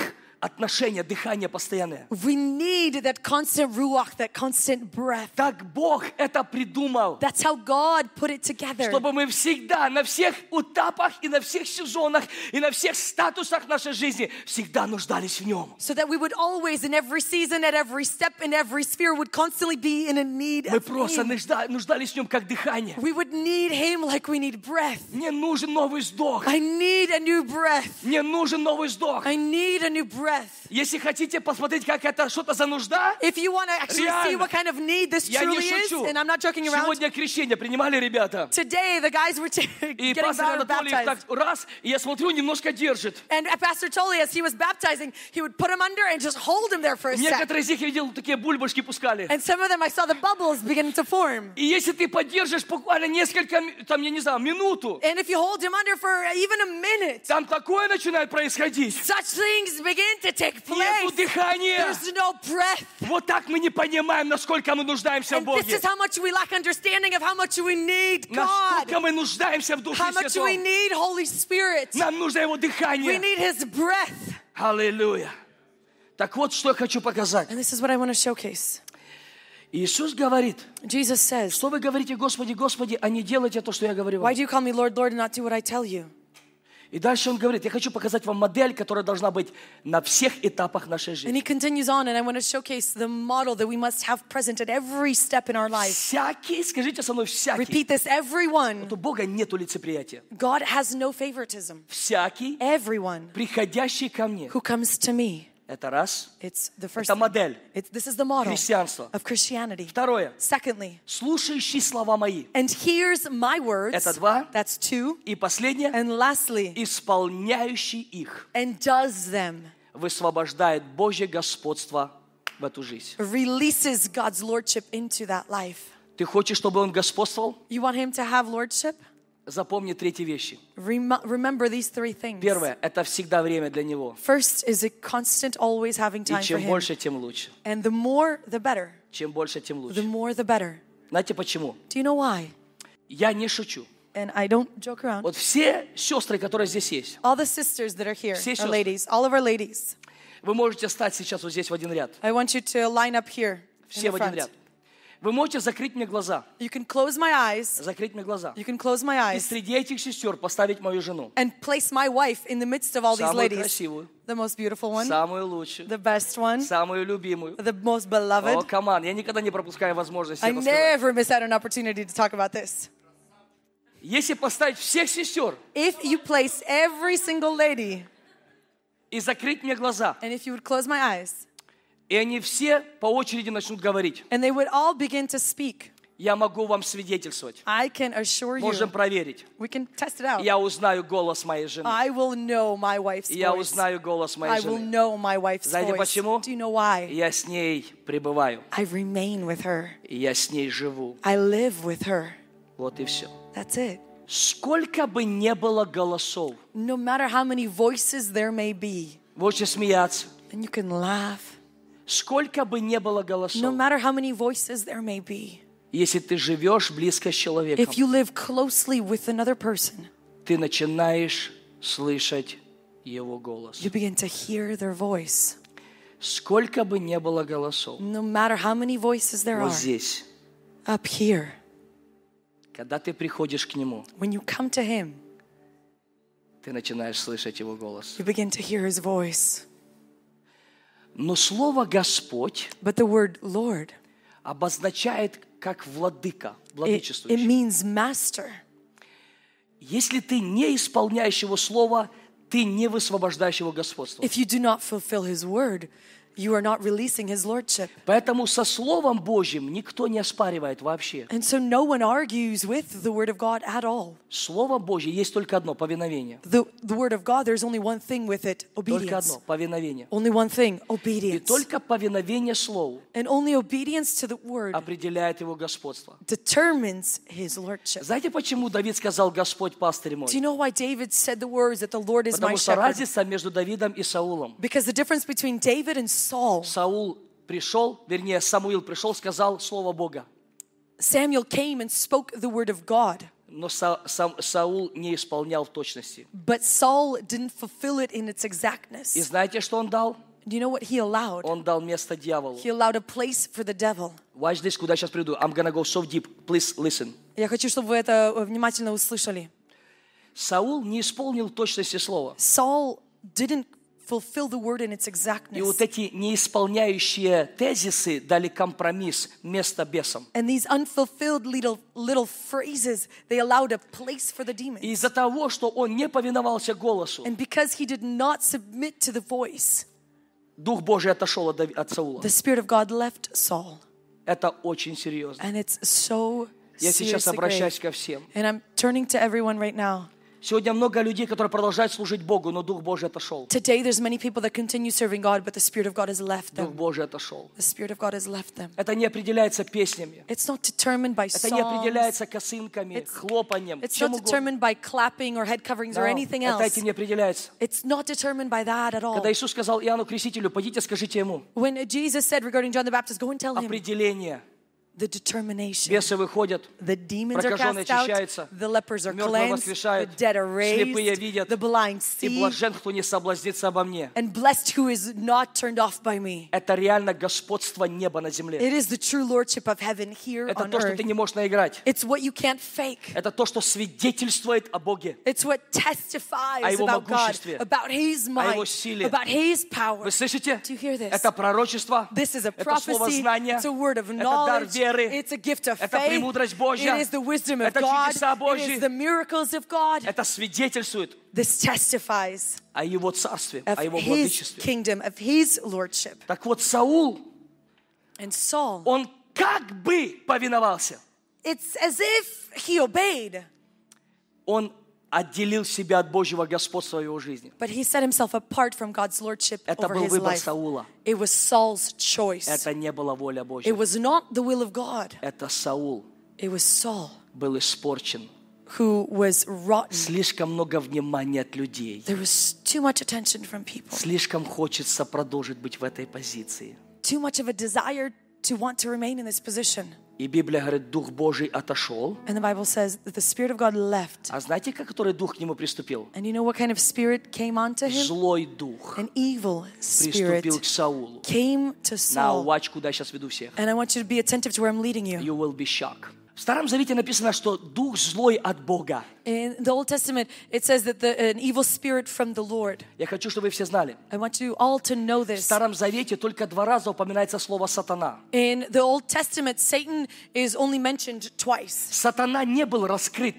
отношения, дыхание постоянное. We need that constant ruach, that constant breath. Так Бог это придумал. That's how God put it together. Чтобы мы всегда на всех этапах и на всех сезонах и на всех статусах нашей жизни всегда нуждались в Нем. So that we would always, in every season, at every step, in every sphere, would constantly be in a need Мы просто нуждались в Нем как дыхание. We would need Him like we need breath. Мне нужен новый вздох. I need a new breath. Мне нужен новый вздох. I need a new breath. Если хотите посмотреть, как это что-то за нужда, If you want to actually see Реально. what kind of need this я не truly is, шучу. and I'm not joking around, Сегодня крещение принимали ребята. today the guys were t- И getting пастор Анатолий их baptized. так раз, и я смотрю, немножко держит. And Pastor Tully, as he was baptizing, he would put him under and just hold him there for a sec. Некоторые из них я видел, такие бульбашки пускали. And some of them, I saw the bubbles beginning to form. И если ты поддержишь буквально несколько, ми- там, я не знаю, минуту, And if you hold him under for even a minute, там такое начинает происходить. such things begin to take Нету place. дыхания. There's no breath. Вот так мы не понимаем, насколько мы нуждаемся в And this Боге. is how much we lack understanding of how much we need God. Насколько мы нуждаемся в Духе How much we Святом. need Holy Spirit. Нам нужно Его We дыхание. need His breath. Аллилуйя. Так вот, что я хочу показать. And this is what I want to showcase. Иисус говорит, Jesus says, что вы говорите, Господи, Господи, а не делайте то, что я говорю Why вам. do you call me Lord, Lord, and not do what I tell you? И дальше он говорит, я хочу показать вам модель, которая должна быть на всех этапах нашей And жизни. he continues on, and I want to showcase the model that we must have present at every step in our life. Всякий, скажите со мной, всякий. Repeat this everyone. Вот у Бога нету лицеприятия. God has no favoritism. Всякий, Everyone приходящий ко мне. who comes to me. Это раз. It's the first Это thing. модель It's, this is the model христианства. of Christianity. Второе. Secondly, Слушающий слова мои. and here's my words. Это два. That's two. И последнее. And lastly, Исполняющий их and does them. высвобождает Божье господство в эту жизнь. Releases God's lordship into that life. Ты хочешь, чтобы Он господствовал? You want Him to have lordship? Запомни третьи вещи. Rem- remember these three things. Первое – это всегда время для Него. First is a constant, always having И time for чем Him. больше, тем лучше. And the more, the better. Чем больше, тем The лучше. more, the better. Знаете почему? Do you know why? Я не шучу. And I don't joke around. Вот все сестры, которые здесь есть, All the sisters that are here, Все our сестры. ladies, all of our ladies, вы можете стать сейчас вот здесь в один ряд. I want you to line up here Все the в один front. ряд. Вы можете закрыть мне глаза. You can close my eyes. Закрыть мне глаза. You can close my И eyes среди этих сестер поставить мою жену. and place my wife in the midst of all these Самую ladies. красивую, The most beautiful one, самую лучшую, the best one, самую любимую. the most О, beloved. команд, я никогда не пропускаю возможности I это сказать. never miss out an opportunity to talk about this. Если поставить всех сестер If you place every single lady и закрыть мне глаза, and if you would close my eyes И они все по очереди начнут говорить, and they would all begin to speak, я могу вам свидетельствовать. I can assure Можем you, проверить. we can test it out. Я узнаю голос моей жены. I will know my wife's И я voice. узнаю голос моей I will жены. know my wife's Знаете voice. почему? Do you know why? Я с ней пребываю. I remain with her. Я с ней живу. I live with her. Вот и все. That's it. Сколько бы не было голосов, No matter how many voices there may be, можете смеяться, and you can laugh. Сколько бы не было No голосов, matter how many voices there may be, если ты живешь близко с человеком, if you live closely with another person, ты начинаешь слышать его голос. you begin to hear their voice. Сколько бы не было голосов, No matter how many voices there вот are, здесь, up here, когда ты приходишь к нему, when you come to Him, ты начинаешь слышать его голос. you begin to hear His voice. Но слово Господь But the word Lord, обозначает как владыка, it, it владычествующий. means master. Если ты не исполняешь его слово, ты не высвобождаешь его господство. If you do not fulfill His word, you are not releasing His lordship. Поэтому со Словом Божьим никто не оспаривает вообще. And so no one argues with the word of God at all. Слово Божье есть только одно – повиновение. The, the word of God, there's only one thing with it Только obedience. одно – повиновение. Only one thing И obedience. только повиновение Слову And only obedience to the word определяет его господство. determines his lordship. Знаете, почему Давид сказал «Господь пастырь мой»? Do you know why David said the words that the Lord is my Потому что shepherd? разница между Давидом и Саулом. Because the difference between David and Saul, Саул пришел, вернее, Самуил пришел, сказал Слово Бога. Samuel came and spoke the word of God, Но Са- Сам- Саул не исполнял в точности. but Saul didn't fulfill it in its И exactness. знаете, что он дал? Do you know what he allowed? Он дал место дьяволу. He allowed a place for the devil. Watch this, куда я сейчас приду. I'm gonna go so deep. Please listen. Я хочу, чтобы вы это э, внимательно услышали. Саул не исполнил точности слова. Saul didn't fulfill the word in its И exactness. вот эти неисполняющие тезисы дали компромисс, место бесам. And these unfulfilled little little phrases, they allowed a place for the И demons. из-за того, что он не повиновался голосу, And because he did not submit to the voice, Дух Божий отошел от, Дави- от Саула. the Spirit of God left Saul. Это очень серьезно. And it's so Я сейчас seriously обращаюсь grave. ко всем. And I'm turning to everyone right now. Сегодня много людей, которые продолжают служить Богу, но Дух Божий отошел. Today, there's many people that continue serving God, but the Spirit of God has left Дух them. Божий отошел. The Spirit of God has left them. Это не определяется песнями. It's not determined by Это не songs. определяется косынками, It's- хлопанием, It's not determined by clapping or head coverings or No, anything это else. этим не определяется. It's not determined by that at all. Когда Иисус сказал Иоанну Крестителю, пойдите скажите ему, When Jesus said regarding John the Baptist, go and tell him, определение the determination. Бесы выходят, The demons are Прокаженные cast out, очищаются, the lepers are мертвые cleansed, the воскрешают, dead are слепые raised, видят, the blind и see, блажен, кто не соблазнится обо мне. and blessed who is not turned off by me. Это реально господство неба на земле. It is the true lordship of heaven here Это on то, что earth. ты не можешь наиграть. It's what you can't fake. Это то, что свидетельствует о Боге. It's what О testifies Его about God, могуществе, about His о Его might, силе. about His power. Вы слышите? Do you hear this? Это пророчество, This is a это слово prophecy. знания, It's a word of это дар knowledge. веры, It's a gift of это faith. премудрость Божья, It is the wisdom of это God. чудеса It Божьи. is the miracles of God. это свидетельствует This testifies о Его царстве, of о Его His владычестве. kingdom, of His lordship. Так вот, Саул, And Saul, он как бы повиновался. it's as if he obeyed, Он отделил себя от Божьего господства в его жизни. but he set himself apart from God's lordship Это over был his выбор life. Саула. It was Saul's choice. Это не была воля It Божья. was not the will of God. Это Саул It was Saul был испорчен. who was rotten. Слишком много внимания от людей. There was too much attention from people, Слишком хочется продолжить быть в этой позиции. too much of a desire to want to remain in this position. И Библия говорит, Дух Божий отошел. And the Bible says that the Spirit of God left. А знаете, как который дух к нему приступил? And you know what kind of spirit came onto him? Злой дух An evil spirit приступил к Саулу. came to На Saul. watch, куда я сейчас веду всех. And I want you to be attentive to where I'm leading you. You will be shocked. В Старом Завете написано, что дух злой от Бога. In the Old Testament, it says that the, an evil spirit from the Lord. Я хочу, чтобы вы все знали. I want you all to know В this. Старом Завете только два раза упоминается слово «сатана». In the Old Testament, Satan is only mentioned twice. Сатана не был раскрыт,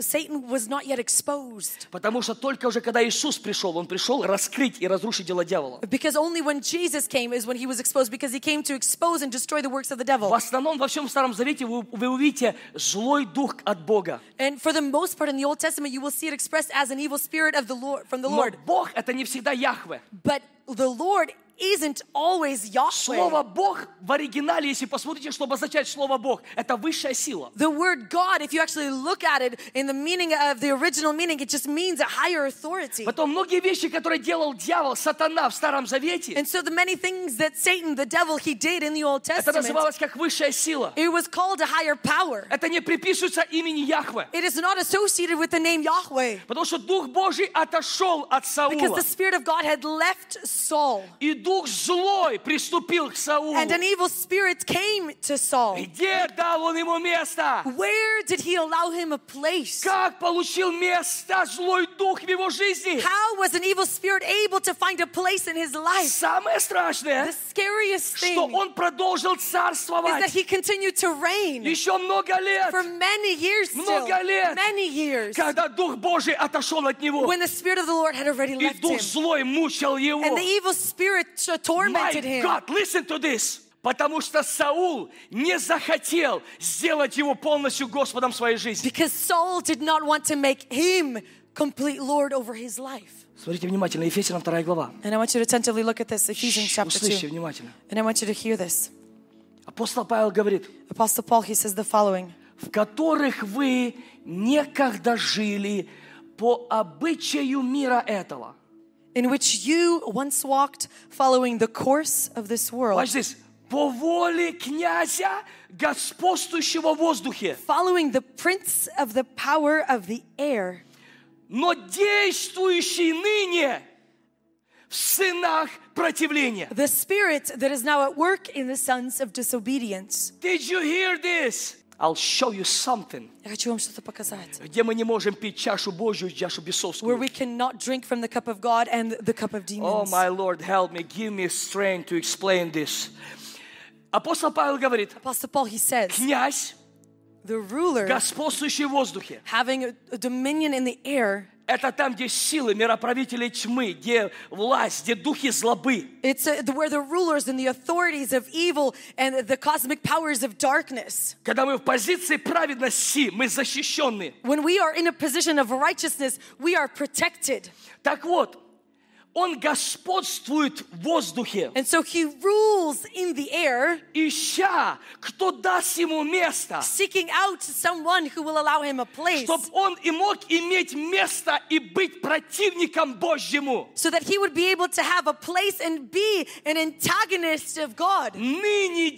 Satan was not yet exposed. потому что только уже когда Иисус пришел, Он пришел раскрыть и разрушить дела дьявола. Because only when Jesus came is when he was exposed, because he came to expose and destroy the works of the В devil. основном во всем Старом Завете вы, вы увидите злой дух от Бога. And for the most part in the Old Testament, you will see it expressed as an evil spirit of the Lord from the Но Lord. Бог это не всегда Яхве. But the Lord isn't always Yahweh. Слово Бог в оригинале, если посмотрите, что обозначает слово Бог, это высшая сила. The word God, if you actually look at it in the meaning of the original meaning, it just means a higher authority. Потом многие вещи, которые делал дьявол, сатана в Старом Завете, And so the many things that Satan, the devil, he did in the Old это Testament, называлось как высшая сила. it was called a higher power. Это не приписывается имени Яхве. It is not associated with the name Yahweh. Потому что Дух Божий отошел от Because Саула. the Spirit of God had left Saul. И Дух злой приступил к Саулу. And an evil spirit came to Saul. Где дал он ему место? Where did he allow him a place? Как получил место злой дух в его жизни? How was an evil spirit able to find a place in his life? Самое страшное, The scariest что thing он продолжил is that царствовать he continued to reign еще много лет, for many years still. Много лет. Many years. когда Дух Божий отошел от него. When the Spirit of the Lord had already И left Дух him. злой мучил его. And the evil spirit uh, My tormented him. God, listen to this. Потому что Саул не захотел сделать его полностью Господом своей жизни. Because Saul did not want to make him complete Lord over his life. Смотрите внимательно, Ефесянам 2 глава. And I want you to attentively look at this, Ephesians chapter Услышьте 2. внимательно. And I want you to hear this. Апостол Павел говорит, Apostle Paul, he says the following в которых вы некогда жили по обычаю мира этого. In which you once walked following the course of this world, Вот здесь. По воле князя, господствующего в воздухе, following the prince of the power of the air, но действующий ныне в сынах противления. the spirit that is now at work in the sons of disobedience. Did you hear this? I'll show you something, Я хочу вам что-то показать. где мы не можем пить чашу Божью, чашу Where бесовскую. we cannot drink from the cup of God and the cup of Oh, demons. my Lord, help me, give me strength to explain this. Апостол Павел говорит, Apostle Paul, he says, князь, the ruler господствующий в воздухе, having a, a dominion in the air, это там, где силы мироправителей тьмы, где власть, где духи злобы. it's uh the, where the rulers and the authorities of evil and the cosmic powers of darkness. Когда мы в позиции праведности, мы защищены. When we are in a position of righteousness, we are protected. Так вот, он господствует в воздухе, And so he rules in the air, ища, кто даст ему место, seeking out someone who will allow him a place чтобы он и мог иметь место и быть противником Божьему. so that he would be able to have a place and be an antagonist of God. Ныне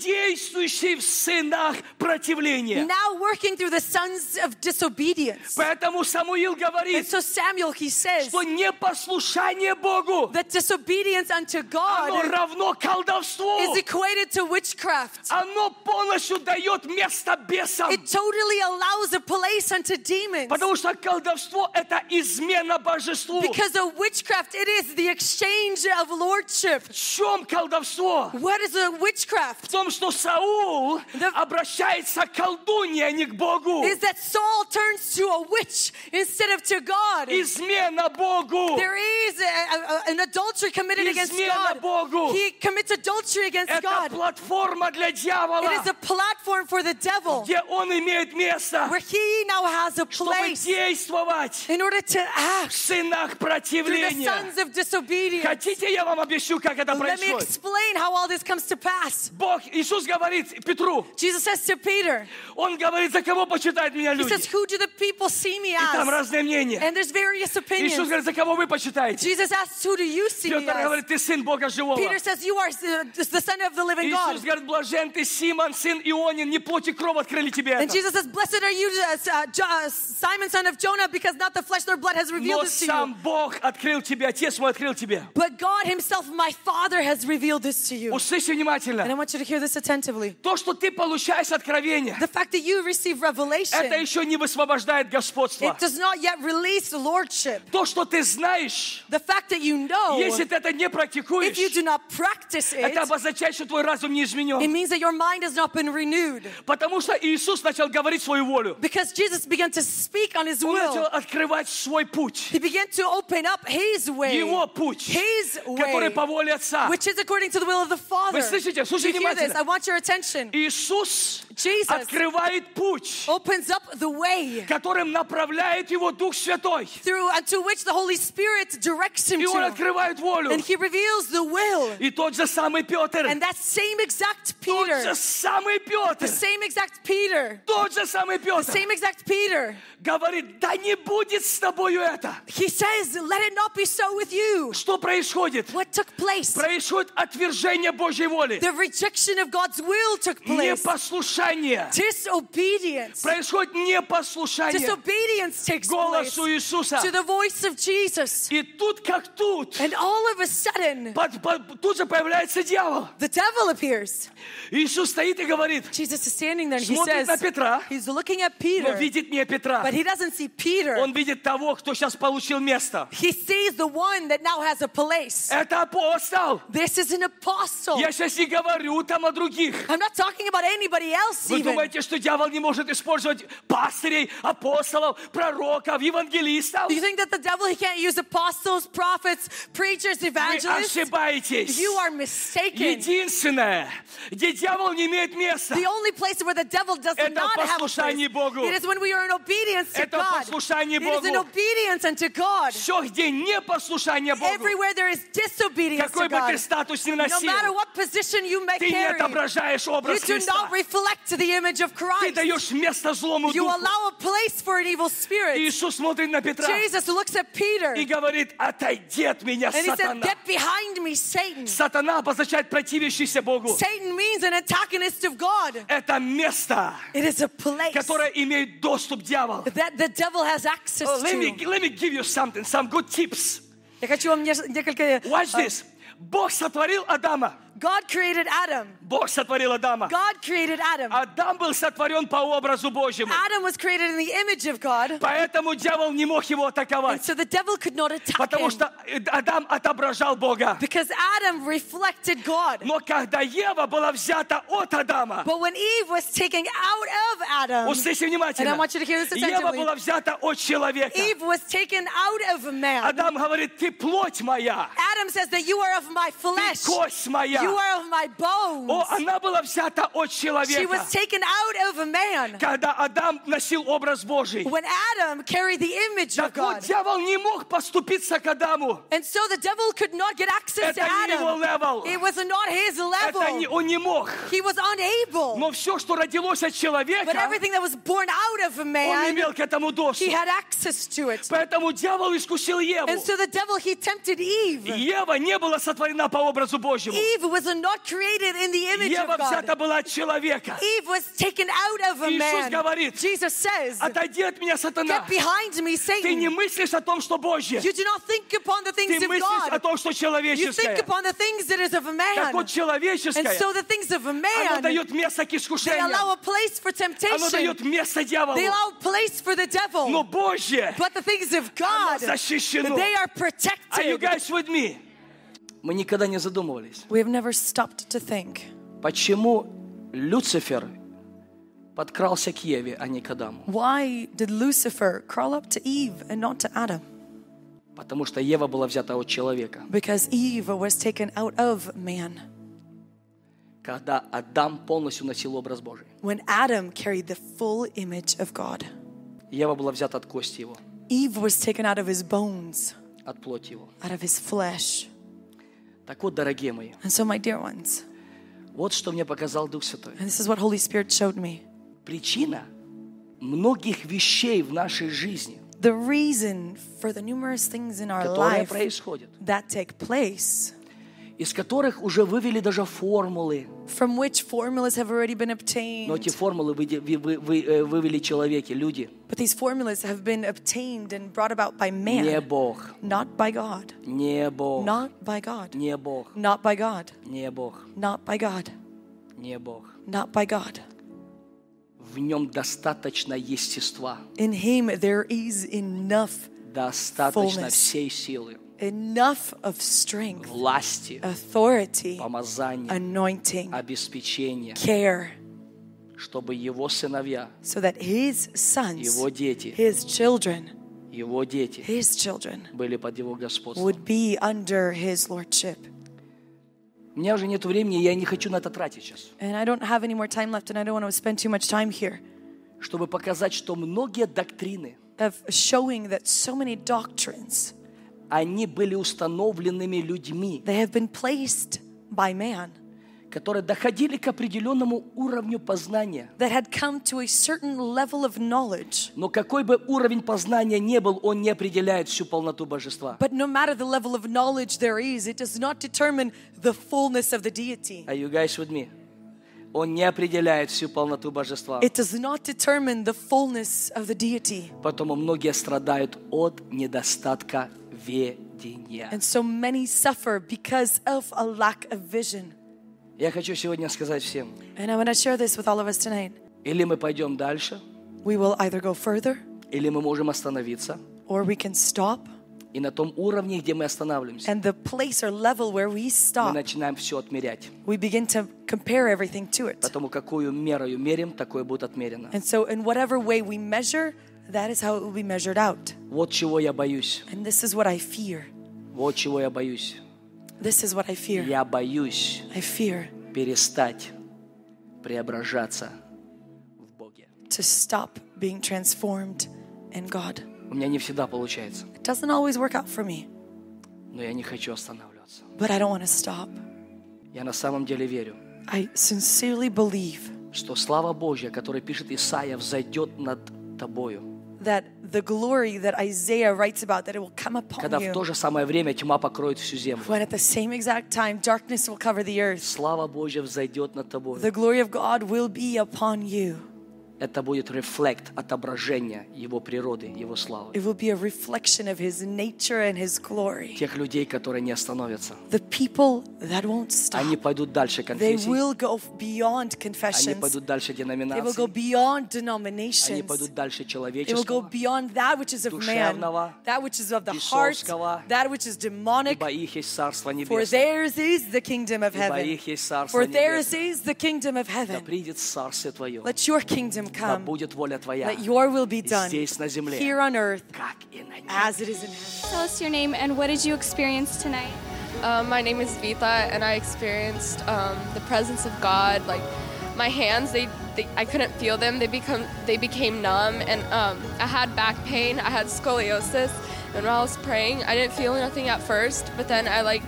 работающий в сынах противления. now working through the sons of disobedience. Поэтому Самуил And говорит, so Samuel, he says что непослушание Богу, that disobedience unto оно God равно колдовству. is equated to witchcraft. Оно полностью дает место бесам. It totally allows a place unto demons. Потому что колдовство – это измена божеству. Because of witchcraft, it is the exchange of lordship. В чем колдовство? What is a witchcraft? В том, что Саул The- обращается к колдунье, а не к Богу. Is that Saul turns to a witch instead of to God. Измена Богу. There is a, a- an adultery committed against Измена God. Богу. He commits adultery against Это God. платформа для дьявола, It is a platform for the devil где он имеет место, where he now has a чтобы place действовать in order to в act сынах through the противления. sons of disobedience. Хотите, я вам объясню, как это Let me происходит? explain how all this comes to pass. Бог, Иисус говорит Петру, Jesus says to Peter, Он говорит, за кого почитают меня He люди? says, Who do the people see me И там as? разные мнения. And there's various Иисус opinions. говорит, за кого вы почитаете? Jesus asks, Who do you see me Петр as? говорит, ты сын Бога живого. Peter says, You are the the son of the living God. Иисус говорит, блажен ты, Симон, сын Ионин, не плоть и кровь открыли тебе And это. Jesus says, Blessed are you, uh, uh, Jo- uh, Simon, son of Jonah, because not the flesh nor blood has revealed Но this to сам you. Бог открыл тебе, Отец мой открыл тебе. But God Himself, my Father, has revealed this to you. Услышь And I внимательно. want you to hear this attentively. То, что ты получаешь откровение, The fact that you receive revelation, это еще не высвобождает господство. it does not yet release lordship. То, что ты знаешь, The fact that you know, если ты это не if you практикуешь, do not practice it, это обозначает, что твой разум не it изменен. means that your mind has not been renewed. Потому что Иисус начал говорить свою волю. Because Jesus began to speak on His Он начал will. открывать свой путь. He began to open up His way, Его путь, His который way, по воле Отца. which is according to the will of the Father. Вы слышите? Do Слушайте you hear this? I внимательно. want your attention. Иисус Jesus открывает путь, opens up the way которым направляет его Дух Святой. through unto which the Holy Spirit directs him И он to. открывает волю. And he reveals the will. И тот же самый Петр, And that same exact тот же Peter, самый the Петр, same exact Peter, тот же самый the Петр same exact Peter, говорит, да не будет с тобою это. he says, Let it not be so with you. Что происходит? What took place? Происходит отвержение Божьей воли. The rejection of God's will took place. Непослушание. Disobedience. Происходит непослушание Disobedience takes place голосу Иисуса. to the voice of Jesus. И тут как тут, And all of a sudden, под- под- тут же появляется дьявол. the devil appears. Иисус стоит и говорит, Jesus is standing there and he смотрит says, на Петра, He's looking at но Peter, видит не Петра. but he doesn't see Peter. Он видит того, кто сейчас получил место. He sees the one that now has a place. Это апостол. This is an apostle. Я сейчас не говорю там о других. I'm not talking about anybody else Вы even. думаете, что дьявол не может использовать пастырей, апостолов, пророков, евангелистов? You think that the devil he can't use apostles, prophets, preachers, Вы evangelists? ошибаетесь. You are mistaken. Единственное, где дьявол не имеет места, The only place where the devil does Это not have a place, послушание Богу. it is when we are in obedience to Это God. послушание It is in Богу. obedience unto God. все, где непослушание Богу, Everywhere there is disobedience какой to бы ты God, статус ни no matter носил, what position you may ты не carry, отображаешь you образ do Христа. not reflect to the image of Ты Christ. даешь место злому You духу. allow a place for an evil spirit. Иисус смотрит на Петра Jesus looks at Peter и and говорит, отойди от меня, he said, сатана. Get behind me, Satan. Сатана обозначает противящийся Богу. Satan means an antagonist of God. Это место, It is a place которое имеет доступ дьявол. that the devil has access Oh, let, me, to. let me give you something, some good tips. Я хочу вам неш- несколько... Watch uh, this. Бог сотворил Адама. God created Adam. Бог сотворил Адама. God created Adam. Адам был сотворен по образу Божьему. Adam was created in the image of God. Поэтому дьявол не мог его And атаковать. so the devil could not attack Потому him что э, Адам отображал Бога. because Adam reflected God. Но когда Ева была взята от Адама, But when Eve was taken out of Adam, услышьте And I внимательно, want you to hear this Ева attentively. была взята от человека. Eve was taken out of man. Адам говорит, ты плоть моя, Adam says that you are of my ты flesh. кость моя. You are of my bones. О, она была взята от She человека. was taken out of a man. Когда Адам носил образ Божий. When Adam carried the image of Так вот, God. дьявол не мог поступиться к Адаму. And so the devil could not get access to Это не его Adam. level. It was not his Это не, level. он не мог. He was unable. Но все, что родилось от But человека, everything that was born out of a он man, имел к этому he доступ. had access to it. Поэтому дьявол искусил Еву. And so the devil, he tempted Eve. Ева не была сотворена по образу Божьему. Eve was not created in the image Ева of God. взята была от человека. Eve was taken out of a Иисус man. говорит, Jesus says, Отойди от меня, сатана. Get behind me, Ты не Satan. мыслишь о том, что Божье. You do not think upon the things Ты of мыслишь о God. том, что You think человеческое. upon the things that is of a Так man. вот, And человеческое, so the things of a оно man, дает место к they искушениям. allow a place for Оно temptation. дает место дьяволу. They allow place for the Но devil. Божье, But the things of оно God, защищено. they are Are you protected. guys with me? Мы никогда не задумывались, We have never stopped to think. почему Люцифер подкрался к Еве, а не к Адаму. Why did Lucifer crawl up to Eve and not to Adam? Потому что Ева была взята от человека. Because Eve was taken out of man. Когда Адам полностью носил образ Божий. When Adam carried the full image of God. Ева была взята от кости его, Eve was taken out of his bones, от плоти его. out of his flesh. Так вот, дорогие мои, And so, my dear ones, вот что мне показал Дух Святой. and this is what Holy Spirit showed me. Причина многих вещей в нашей жизни, The reason for the numerous things in our life that take place, из которых уже вывели даже формулы, from which formulas have already been но obtained. эти формулы вы- вы- вы- вы- э, вывели человеки, люди, But these formulas have been obtained and brought about by не man, Бог, not by God. не Бог, Not by God. не Бог, Not by God. не Бог, Not by God. не Бог. Not by God. В нем достаточно естества, In Him there is enough, достаточно Fullness. всей силы, enough of strength, власти, authority, помазания, anointing, обеспечения, care, чтобы его сыновья, so that His sons, его дети, His children, его дети His children были под его господством. would be under His lordship. У меня уже нет времени, я не хочу на это тратить сейчас. And I don't have any more time left, and I don't want to spend too much time here Чтобы показать, что многие доктрины, of showing that so many doctrines они были установленными людьми, they have been placed by man которые доходили к определенному уровню познания. that had come to a certain level of knowledge. Но какой бы уровень познания не был, он не определяет всю полноту божества. But no matter the level of knowledge there is, it does not determine the fullness of the deity. Are you guys with me? Он не определяет всю полноту божества. It does not determine the fullness of the deity. Поэтому многие страдают от недостатка ведения. And so many suffer because of a lack of vision. Я хочу сегодня сказать всем, And I want to share this with all of us tonight. или мы пойдем дальше, We will either go further или мы можем остановиться. or we can stop. И на том уровне, где мы останавливаемся, And the place or level where we мы stop, начинаем все отмерять. we begin to compare everything to it. Потому какую мерою мерим, такое будет отмерено. And so, in whatever way we measure, that is how it will be measured out. Вот чего я боюсь. And this is what I fear. Вот чего я боюсь. This is what I fear. Я боюсь I fear перестать преображаться в Боге. to stop being transformed in God. У меня не всегда получается, It doesn't always work out for me, но я не хочу останавливаться. but I don't want to stop. Я на самом деле верю, I sincerely believe что слава Божья, которую пишет Исаия, взойдет над тобою. that the glory that Isaiah writes about that it will come upon Когда в you то же самое время тьма покроет всю землю. when at the same exact time darkness will cover the earth. Слава Божья взойдет над тобой. The glory of God will be upon you. Это будет рефлект, отображение Его природы, Его славы. It will be a reflection of His nature and His glory. Тех людей, которые не остановятся. The people that won't stop, Они пойдут дальше they конфессий, will go beyond они confessions. пойдут дальше They will go деноминаций, beyond они denominations. пойдут дальше They will go человеческого, beyond that which is of man, that which is of the heart, that which is demonic. ибо их есть Царство For Небесное. theirs is the kingdom of Ибо heaven. их есть Царство For theirs is the kingdom of Да heaven. придет Царствие Твое, Let your kingdom да come. будет воля Твоя Let your will be done здесь на земле, here on earth как и на небе. as it is in heaven. Tell us your name and what did you experience tonight? Um, my name is Vita, and I experienced um, the presence of God. Like my hands, they, they I couldn't feel them. They become they became numb, and um, I had back pain. I had scoliosis, and when I was praying, I didn't feel nothing at first, but then I like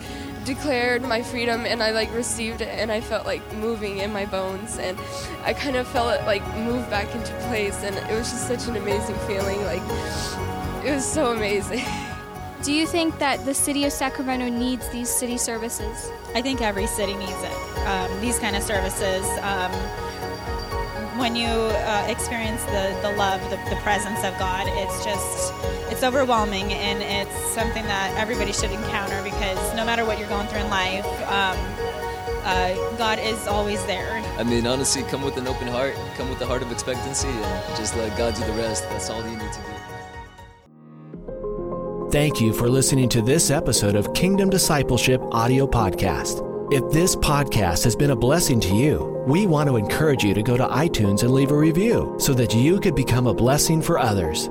declared my freedom and I like received it and I felt like moving in my bones and I kind of felt it like move back into place and it was just such an amazing feeling like it was so amazing Do you think that the city of Sacramento needs these city services? I think every city needs it. Um, these kind of services. Um, when you uh, experience the, the love, the, the presence of God, it's just, it's overwhelming and it's something that everybody should encounter because no matter what you're going through in life, um, uh, God is always there. I mean, honestly, come with an open heart, come with the heart of expectancy, and just let God do the rest. That's all you need to do. Thank you for listening to this episode of Kingdom Discipleship Audio Podcast. If this podcast has been a blessing to you, we want to encourage you to go to iTunes and leave a review so that you could become a blessing for others.